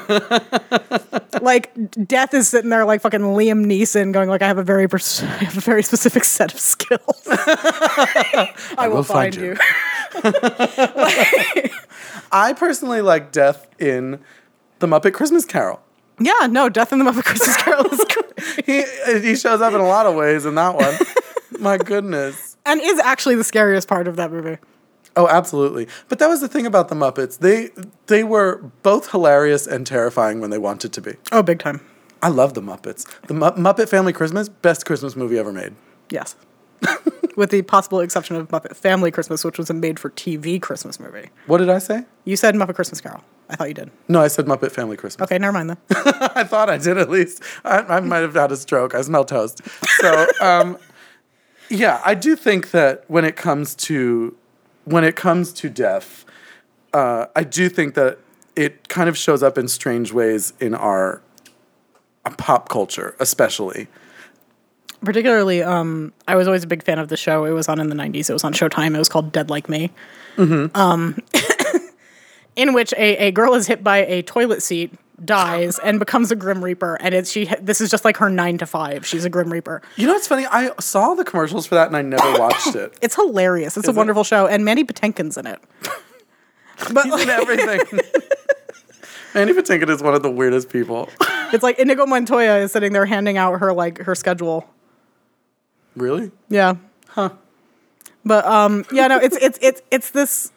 like death is sitting there like fucking Liam Neeson going like, I have a very pers- I have a very specific set of skills. I, will, will find find, you. you. I personally like death in the Muppet Christmas Carol. yeah, no, death in the Muppet Christmas Carol is great. He he shows up in a lot of ways in that one. My goodness. and is actually the scariest part of that movie. Oh, absolutely. But that was the thing about the Muppets. They they were both hilarious and terrifying when they wanted to be. Oh, big time. I love the Muppets. The Mu- Muppet Family Christmas, best Christmas movie ever made. Yes. With the possible exception of Muppet Family Christmas, which was a made for TV Christmas movie. What did I say? You said Muppet Christmas Carol. I thought you did. No, I said Muppet Family Christmas. Okay, never mind then. I thought I did at least. I, I might have had a stroke. I smell toast. So, um, yeah, I do think that when it comes to when it comes to death, uh, I do think that it kind of shows up in strange ways in our uh, pop culture, especially. Particularly, um, I was always a big fan of the show. It was on in the 90s. It was on Showtime. It was called Dead Like Me. Um, in which a, a girl is hit by a toilet seat, dies, and becomes a Grim Reaper. And it's she. This is just like her nine to five. She's a Grim Reaper. You know what's funny? I saw the commercials for that and I never watched it. It's hilarious. It's Is a it? wonderful show, and Mandy Patinkin's in it. But in everything. Mandy Patinkin is one of the weirdest people. it's like Inigo Montoya is sitting there handing out her like her schedule. Really? Yeah. Huh. But um yeah, no, it's it's it's it's this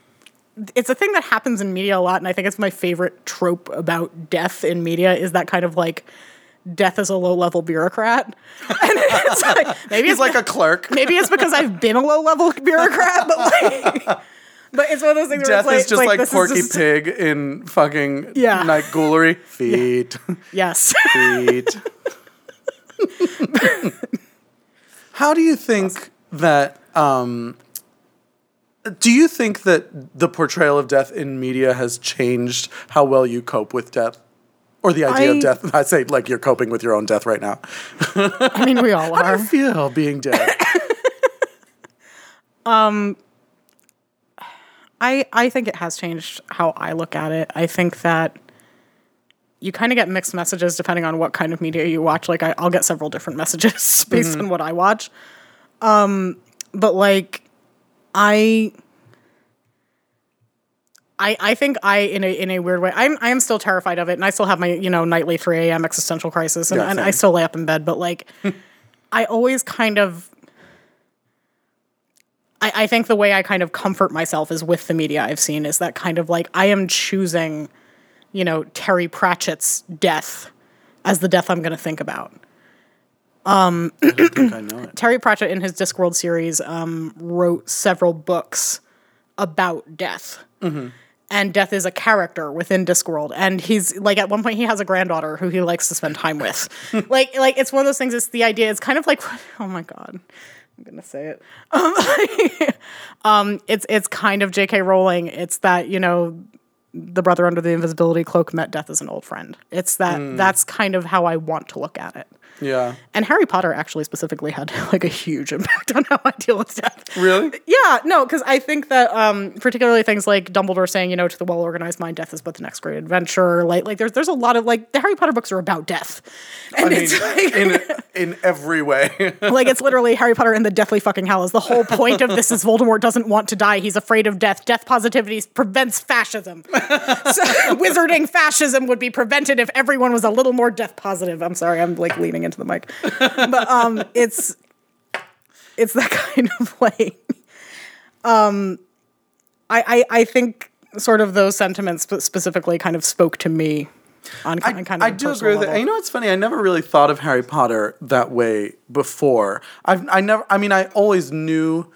it's a thing that happens in media a lot, and I think it's my favorite trope about death in media is that kind of like death is a low level bureaucrat. And it's like maybe He's it's like a clerk. maybe it's because I've been a low level bureaucrat, but like but it's one of those things where Death it's like, is just like, is Porky just- Pig in fucking Yeah. Night Ghoulery. Feet. Yes. Feet. How do you think that um do you think that the portrayal of death in media has changed how well you cope with death? Or the idea I- of death? I say like you're coping with your own death right now. I mean we all are. How do you feel being dead? I I think it has changed how I look at it. I think that you kind of get mixed messages depending on what kind of media you watch. Like I, I'll get several different messages based on what I watch. Um, but like I. I, I think I in a in a weird way I'm I am still terrified of it and I still have my you know nightly 3 a.m. existential crisis and, Yeah, and I still lay up in bed but like I always kind of I, I think the way I kind of comfort myself is with the media I've seen is that kind of like I am choosing, you know, Terry Pratchett's death as the death I'm going to think about. I don't think I know it. Terry Pratchett in his Discworld series um, wrote several books about death. And death is a character within Discworld, and he's like at one point he has a granddaughter who he likes to spend time with. like, like it's one of those things. It's the idea. It's kind of like, oh my god, I'm gonna say it. Um, um, it's it's kind of J.K. Rowling. It's that you know the brother under the invisibility cloak met death as an old friend. It's that hmm. that's kind of how I want to look at it. Yeah. And Harry Potter actually specifically had like a huge impact on how I deal with death. Really? Yeah, no, because I think that um, particularly things like Dumbledore saying, you know, to the well organized mind, death is but the next great adventure. Like, like there's there's a lot of like the Harry Potter books are about death, and I mean, it's like, in in every way. like it's literally Harry Potter and the Deathly fucking Hallows. The whole point of this is Voldemort doesn't want to die. He's afraid of death. Death positivity prevents fascism. so, wizarding fascism would be prevented if everyone was a little more death positive. I'm sorry, I'm like leaning into the mic, but um, it's it's that kind of like, um, I I, I think sort of those sentiments specifically kind of spoke to me. On, on kind of I do agree with it. And you know what's funny? I never really thought of Harry Potter that way before. I've I never I mean I always knew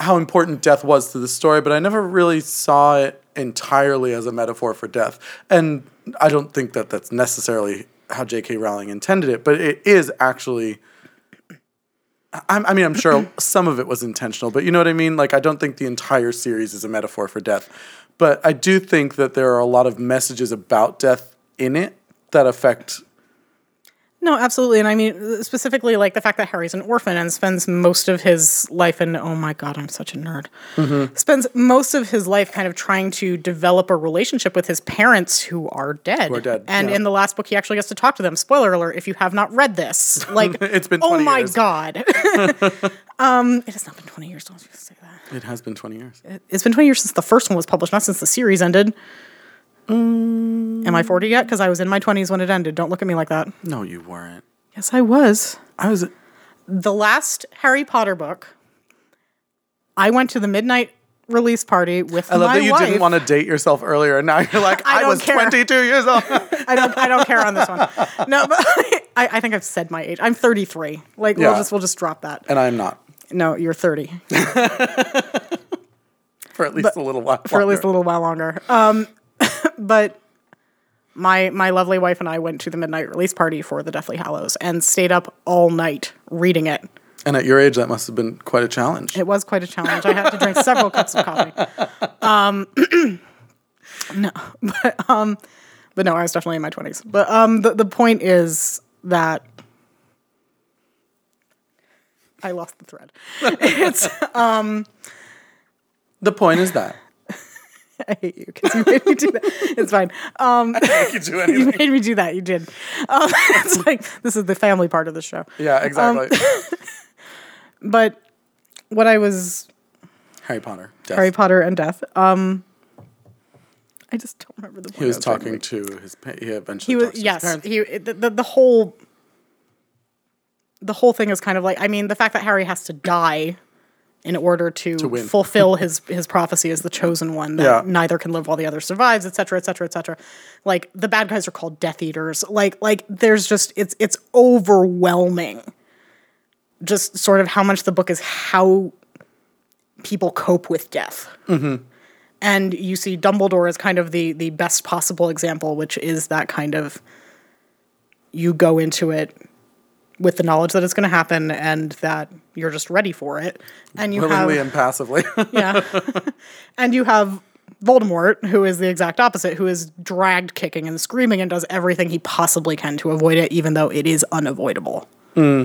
how important death was to the story, but I never really saw it entirely as a metaphor for death. And I don't think that that's necessarily how J.K. Rowling intended it, but it is actually. I'm, I mean, I'm sure some of it was intentional, but you know what I mean? Like, I don't think the entire series is a metaphor for death. But I do think that there are a lot of messages about death in it that affect No, absolutely. And I mean, specifically, like the fact that Harry's an orphan and spends most of his life in, oh my God, I'm such a nerd. Spends most of his life kind of trying to develop a relationship with his parents who are dead. Who are dead, And yeah. in the last book, he actually gets to talk to them. Spoiler alert if you have not read this. Like, It's been oh my years. God. um, it has not been 20 years. Don't you say that. It has been 20 years. It's been 20 years since the first one was published, not since the series ended. Mm. Am I 40 yet? Because I was in my 20s when it ended. Don't look at me like that. No, you weren't. Yes, I was. I was. the last Harry Potter book, I went to the midnight release party with I love that you wife. didn't want to date yourself earlier, and now you're like, I I, was care. 22 years old. I don't. I don't care on this one. No, but I, I think I've said my age. I'm 33. Like we'll just we'll just drop that. and I'm not No, you're 30 for at least a little while. for at least a little while longer. Um, but my my lovely wife and I went to the midnight release party for the Deathly Hallows and stayed up all night reading it. And at your age, that must have been quite a challenge. It was quite a challenge. I had to drink several cups of coffee. Um, no, but um, but no, I was definitely in my twenties. But um, the the point is that I lost the thread. It's The point is that I hate you because you made me do that. It's fine. Um, you can do you made me do that. You did. Um, it's like this is the family part of the show. Yeah, exactly. But what I was Harry Potter. Death. Harry Potter and death. Um, I just don't remember the. Point He was I to talking to his. pa- He eventually He was his yes. He the, the the whole the whole thing is kind of like I mean the fact that Harry has to die in order to, win. fulfill his his prophecy as the chosen one that Yeah. neither can live while the other survives, et cetera, et cetera, et cetera. Like the bad guys are called Death Eaters. Like like there's just it's it's overwhelming. Just sort of how much the book is how people cope with death. Mm-hmm. And you see Dumbledore as kind of the the best possible example, which is that kind of you go into it with the knowledge that it's going to happen and that you're just ready for it. And you willingly have and passively. yeah. and you have Voldemort, who is the exact opposite, who is dragged kicking and screaming and does everything he possibly can to avoid it, even though it is unavoidable. Hmm.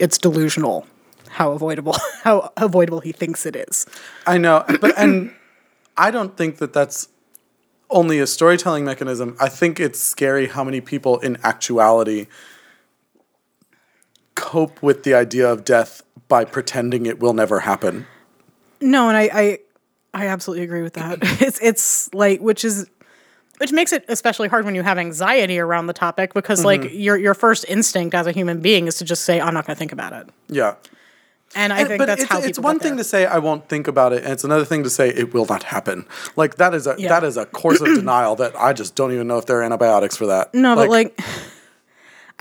It's delusional how avoidable how avoidable he thinks it is. I know, but and I don't think that that's only a storytelling mechanism. I think it's scary how many people in actuality cope with the idea of death by pretending it will never happen. No, and I, I I absolutely agree with that. It's it's like which is which makes it especially hard when you have anxiety around the topic because mm-hmm. like your your first instinct as a human being is to just say I'm not going to think about it. Yeah. And I think but that's it's, how it's one thing to say I won't think about it, and it's another thing to say it will not happen. Like that is a Yeah. that is a course of denial that I just don't even know if there are antibiotics for that. No, but like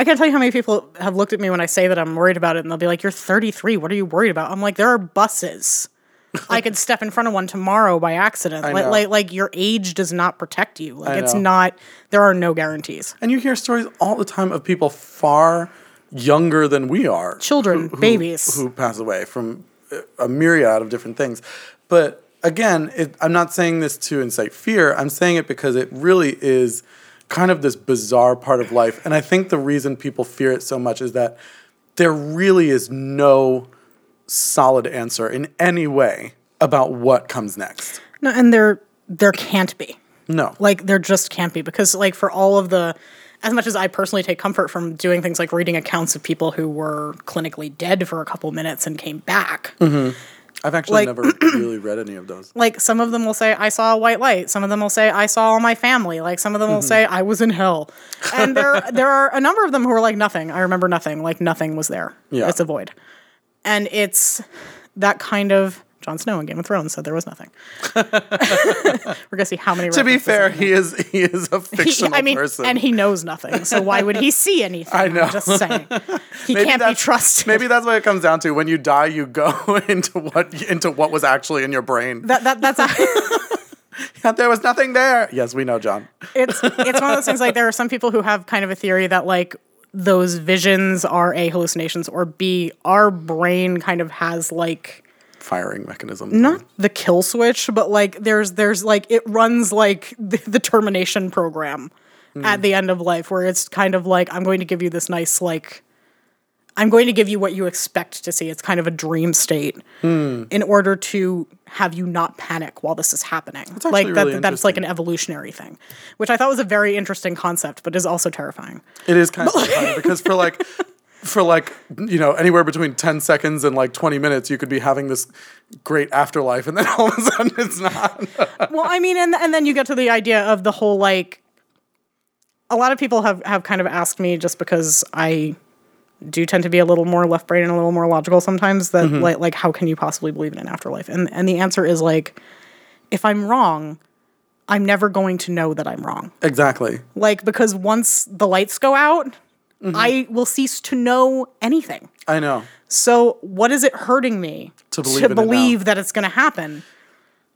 I can't tell you how many people have looked at me when I say that I'm worried about it and they'll be like, You're 33. What are you worried about? I'm like, There are buses. I could step in front of one tomorrow by accident. Like, like, like your age does not protect you. Like, I it's know. not, there are no guarantees. And you hear stories all the time of people far younger than we are. Children, babies. Who pass away from a myriad of different things. But again, it, I'm not saying this to incite fear. I'm saying it because it really is kind of this bizarre part of life. And I think the reason people fear it so much is that there really is no solid answer in any way about what comes next. No, and there, there can't be. No. Like there just can't be because like for all of the as much as I personally take comfort from doing things like reading accounts of people who were clinically dead for a couple minutes and came back. Mm-hmm. I've actually like- never really read any of those. Like some of them will say I saw a white light, some of them will say I saw all my family, like some of them will mm-hmm. say I was in hell. And there there are a number of them who are like nothing. I remember nothing, like nothing was there. Yeah. It's a void. And it's that kind of Jon Snow in Game of Thrones said there was nothing. We're gonna see how many. To be fair, he is he is a He- fictional I mean, person. and he knows nothing. So why would he see anything? I know. I'm just saying, he Maybe can't be trusted. Maybe that's what it comes down to. When you die, you go into what into what was actually in your brain. that, that that's there was nothing there. Yes, we know, John. it's it's one of those things. Like there are some people who have kind of a theory that like those visions are a hallucinations or b our brain kind of has like Firing mechanism. not the kill switch, but like there's there's like it runs like the, the termination program at the end of life, where it's kind of like, I'm going to give you this nice, like, I'm going to give you what you expect to see. It's kind of a dream state Hmm. in order to have you not panic while this is happening. actually like that, really that's like an evolutionary thing, which I thought was a very interesting concept, but is also terrifying. It is kind of funny because for like for like you know anywhere between 10 seconds and like 20 minutes you could be having this great afterlife and then all of a sudden it's not. well, I mean, and and then you get to the idea of the whole like. A lot of people have have kind of asked me just because I do tend to be a little more left brain and a little more logical sometimes that mm-hmm. like like how can you possibly believe in an afterlife? And and the answer is like, if I'm wrong, I'm never going to know that I'm wrong. exactly. Like because once the lights go out, I will cease to know anything. I know. So what is it hurting me To believe in it that it's going to happen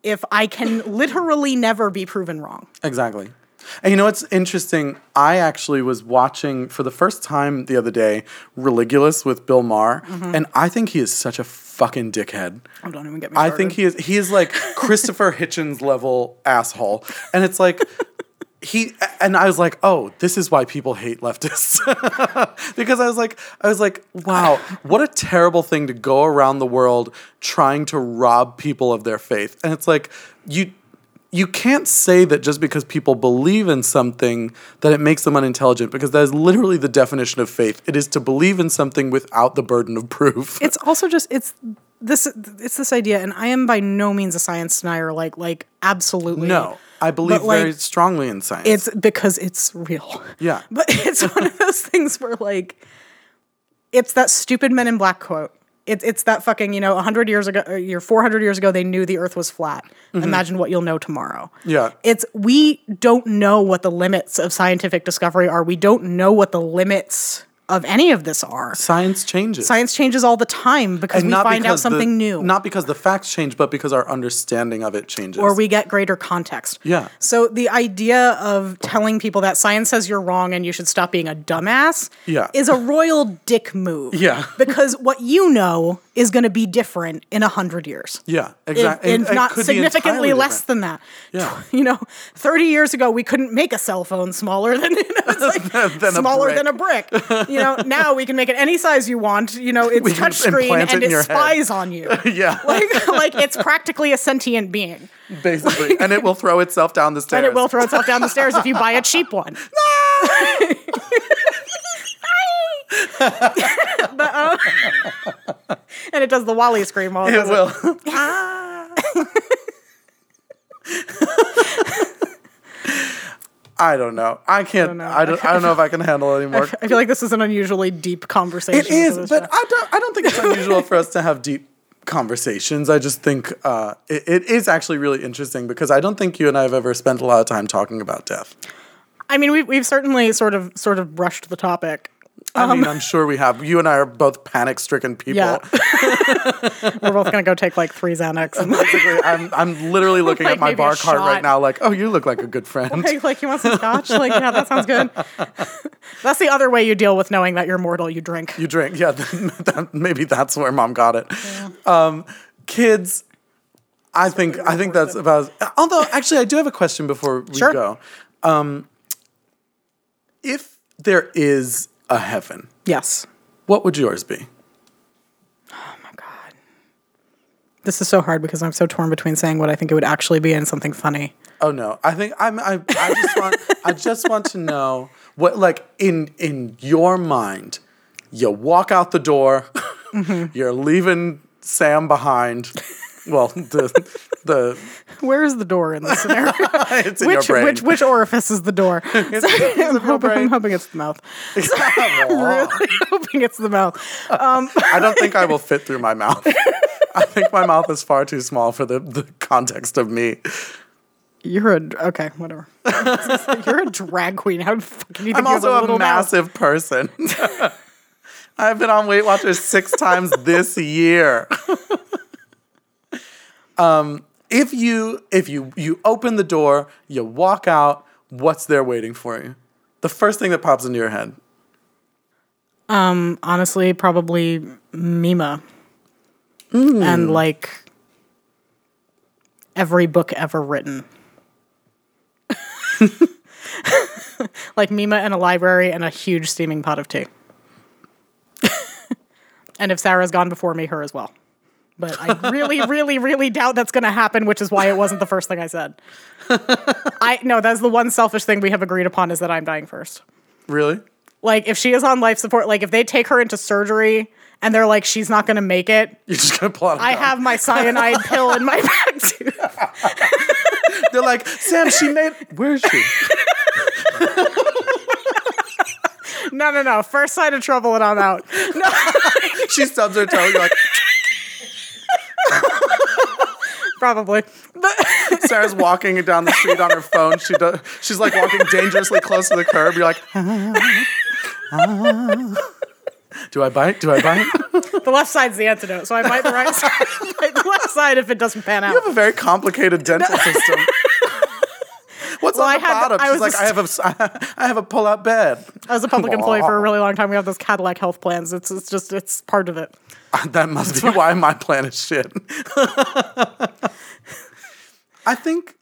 if I can literally never be proven wrong? Exactly. And you know what's interesting? I actually was watching for the first time the other day Religulous with Bill Maher, Mm-hmm. and I think he is such a fucking dickhead. Oh, don't even get me I think he is he is like Christopher Hitchens level asshole. And it's like he and I was like, "Oh, this is why people hate leftists." because I was like I was like, "Wow, what a terrible thing to go around the world trying to rob people of their faith." And it's like you you can't say that just because people believe in something that it makes them unintelligent because that is literally the definition of faith. It is to believe in something without the burden of proof. it's also just it's this it's this idea and I am by no means a science denier like like absolutely no, I believe like, very strongly in science. It's because it's real. Yeah. But it's one of those things where like it's that stupid Men in Black quote. It's it's that fucking, you know, 100 years ago, or year 400 years ago they knew the earth was flat. Imagine what you'll know tomorrow. Mm-hmm. Yeah. It's we don't know what the limits of scientific discovery are. We don't know what the limits of any of this are. Science changes. Science changes all the time because we find out because the- something new. Not because the facts change, but because our understanding of it changes. or we get greater context. Yeah. So the idea of telling people that science says you're wrong and you should stop being a dumbass Yeah. is a royal dick move. Yeah. because what you know is going to be different in a hundred years. yeah, exactly. if not significantly less than that. Yeah. You know, 30 years ago, we couldn't make a cell phone smaller than, you know, like Than a smaller brick. than a brick. You know, now we can make it any size you want. You know, it's touchscreen it and it your head. spies on you. yeah, Like, like it's practically a sentient being. basically, and it will throw itself down the stairs. And it will throw itself down the stairs if you buy a cheap one. But, uh, and it does the Wilhelm scream while it, It does will. I don't know. I can't. know. I don't. I don't know if I can handle it anymore. I feel like this is an unusually deep conversation. It is, but show. I don't. I don't think it's unusual for us to have deep conversations. I just think uh, it, it is actually really interesting because I don't think you and I have ever spent a lot of time talking about death. I mean, we've, we've certainly sort of sort of brushed the topic. I mean, I'm sure we have. You and I are both panic-stricken people. Um, Yeah. We're both gonna go take like three Xanax Basically, I'm I'm literally looking Like at my bar cart right now, like, oh, you look like a good friend. like, like you want some scotch? Like, yeah, that sounds good. That's the other way you deal with knowing that you're mortal. You drink. You drink, yeah. that, maybe that's where mom got it. Um, kids, I think I think that's about. Although, actually, I do have a question before we Sure. go. Um, if there is a heaven, Yes. what would yours be? Oh my god. This is so hard because I'm so torn between saying what I think it would actually be and something funny. Oh no, I think I'm. I, I just want. I just want to know what, like, in in your mind, you walk out the door, mm-hmm. you're leaving Sam behind. Well, the the Where is the door in this scenario? it's in which your brain. which which orifice is the door? I'm, hoping, I'm hoping it's the mouth. really hoping it's the mouth. Um, I don't think I will fit through my mouth. I think my mouth is far too small for the, the context of me. you're a okay, whatever. you're a drag queen. How fucking you think I'm also a a little mouth? massive person. I've been on Weight Watchers six times this year. Um, if you if you you open the door, you walk out, what's there waiting for you? The first thing that pops into your head. Um, Honestly, probably Mima. Hmm. And like every book ever written. like Mima and a library and a huge steaming pot of tea. and if Sarah's gone before me, her as well. But I really, really, really doubt that's going to happen, which is why it wasn't the first thing I said. I no, that's the one selfish thing we have agreed upon is that I'm dying first. Really? Like if she is on life support, like if they take her into surgery and they're like she's not going to make it, You're just pull out. a I have my cyanide pill in my back too. They're like, Sam, she made. Where is she? No, no, no. First sign of trouble and I'm out. No. She stubs her toe. You're like, Probably. But Sarah's walking down the street on her phone. She does. She's like walking dangerously close to the curb. You're like, do I bite? Do I bite? the left side's the antidote, so I bite the right side. bite the left side if it doesn't pan out. You have a very complicated dental system. What's Well, on I the had- bottom? I She's was like, just- I have a, I have a pull-out bed. I was a public employee for a really long time. We have those Cadillac health plans. It's it's just it's part of it. Uh, that must be why my plan is shit. I think,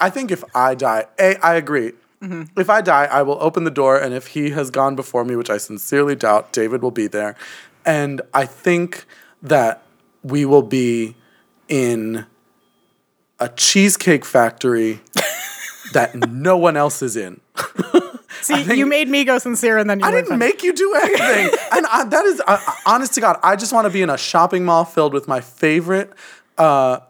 I think if I die, a, I agree. Mm-hmm. If I die, I will open the door, and if he has gone before me, which I sincerely doubt, David will be there, and I think that we will be in a cheesecake factory that no one else is in. See, think- you made me go sincere, and then you I didn't make you do anything. and I, that is, uh, honest to God, I just want to be in a shopping mall filled with my favorite, uh,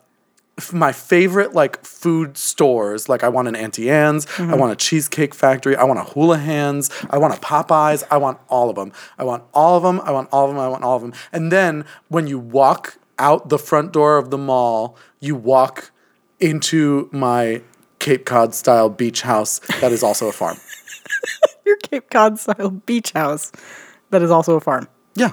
my favorite like food stores. Like I want an Auntie Anne's, I want a Cheesecake Factory, I want a Hula Hands, I want a Popeyes, I want all of them. I want all of them. I want all of them. I want all of them. And then when you walk out the front door of the mall, you walk into my Cape Cod style beach house that is also a farm. your Cape Cod style beach house that is also a farm. Yeah.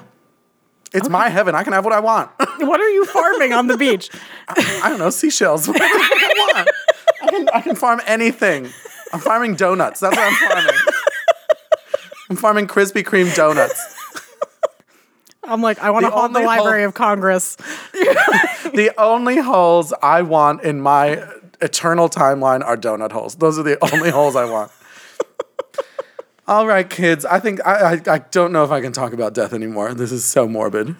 It's my heaven. I can have what I want. What are you farming on the beach? I don't know, seashells. I want. I can, I can farm anything. I'm farming donuts. That's what I'm farming. I'm farming Krispy Kreme donuts. I'm like, I want to haunt the Library hole- of Congress. The only holes I want in my eternal timeline are donut holes. Those are the only holes I want. All right, kids. I think I, I I don't know if I can talk about death anymore. This is so morbid.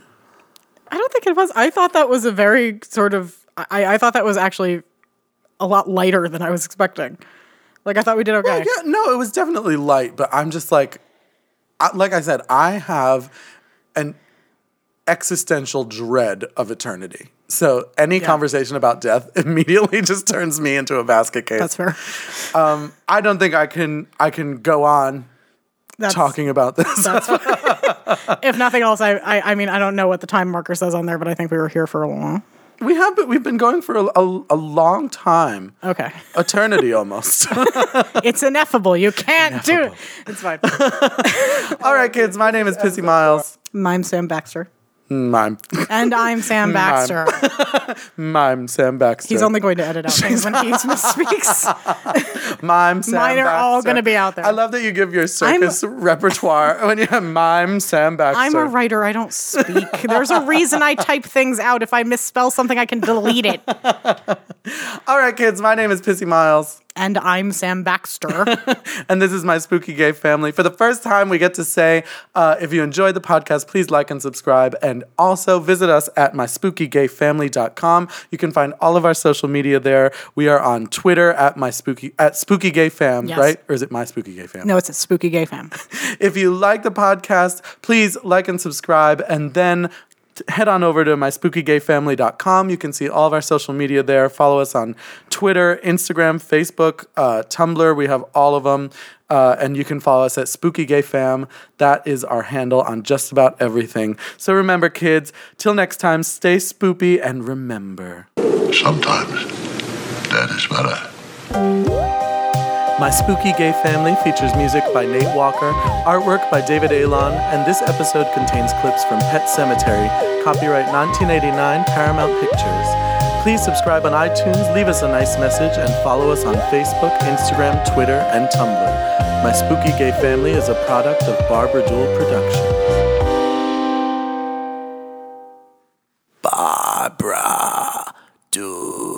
I don't think it was. I thought that was a very sort of. I, I thought that was actually a lot lighter than I was expecting. Like I thought we did okay. Yeah, no, it was definitely light, but I'm just like, I, like I said, I have an existential dread of eternity. So any conversation about death immediately just turns me into a basket case. That's fair. Um, I don't think I can. I can go on That's, talking about this. If nothing else, I, I I mean I don't know what the time marker says on there, but I think we were here for a while. we have, but we've been going for a, a, a long time, Okay, eternity almost. it's ineffable. You can't do it. It's fine. All right, kids. My name is Pissy Miles. I'm Sam Baxter, Mime, and I'm Sam Baxter. mime, Sam Baxter. He's only going to edit out things when he misspeaks. Mime, Sam Baxter. Mine are all gonna be out there. I love that you give your circus repertoire when you have mime, Sam Baxter. I'm a writer. I don't speak. There's a reason I type things out. If I misspell something, I can delete it. All right, kids. My name is Pissy Miles, And I'm Sam Baxter. and this is my spooky gay family. For the first time, we get to say, uh, if you enjoyed the podcast, please like and subscribe, and also visit us at myspooky.gayfamily.com. You can find all of our social media there. We are on Twitter at my spooky at spooky gay fam, Yes. right? Or is it my spooky gay fam? No, it's a spooky gay fam. If you like the podcast, please like and subscribe and then head on over to myspookyGayFamily.com. You can see all of our social media there. Follow us on Twitter, Instagram, Facebook, uh, Tumblr. We have all of them. Uh, and you can follow us at Spooky Gay Fam. That is our handle on just about everything. So remember, kids, till next time, stay spoopy and remember. Sometimes that is better. My Spooky Gay Family features music by Nate Walker, artwork by David Alon, and this episode contains clips from Pet Sematary, copyright 1989 Paramount Pictures. Please subscribe on iTunes, leave us a nice message, and follow us on Facebook, Instagram, Twitter, and Tumblr. My Spooky Gay Family is a product of Barbara Duel Productions. Barbara Duel.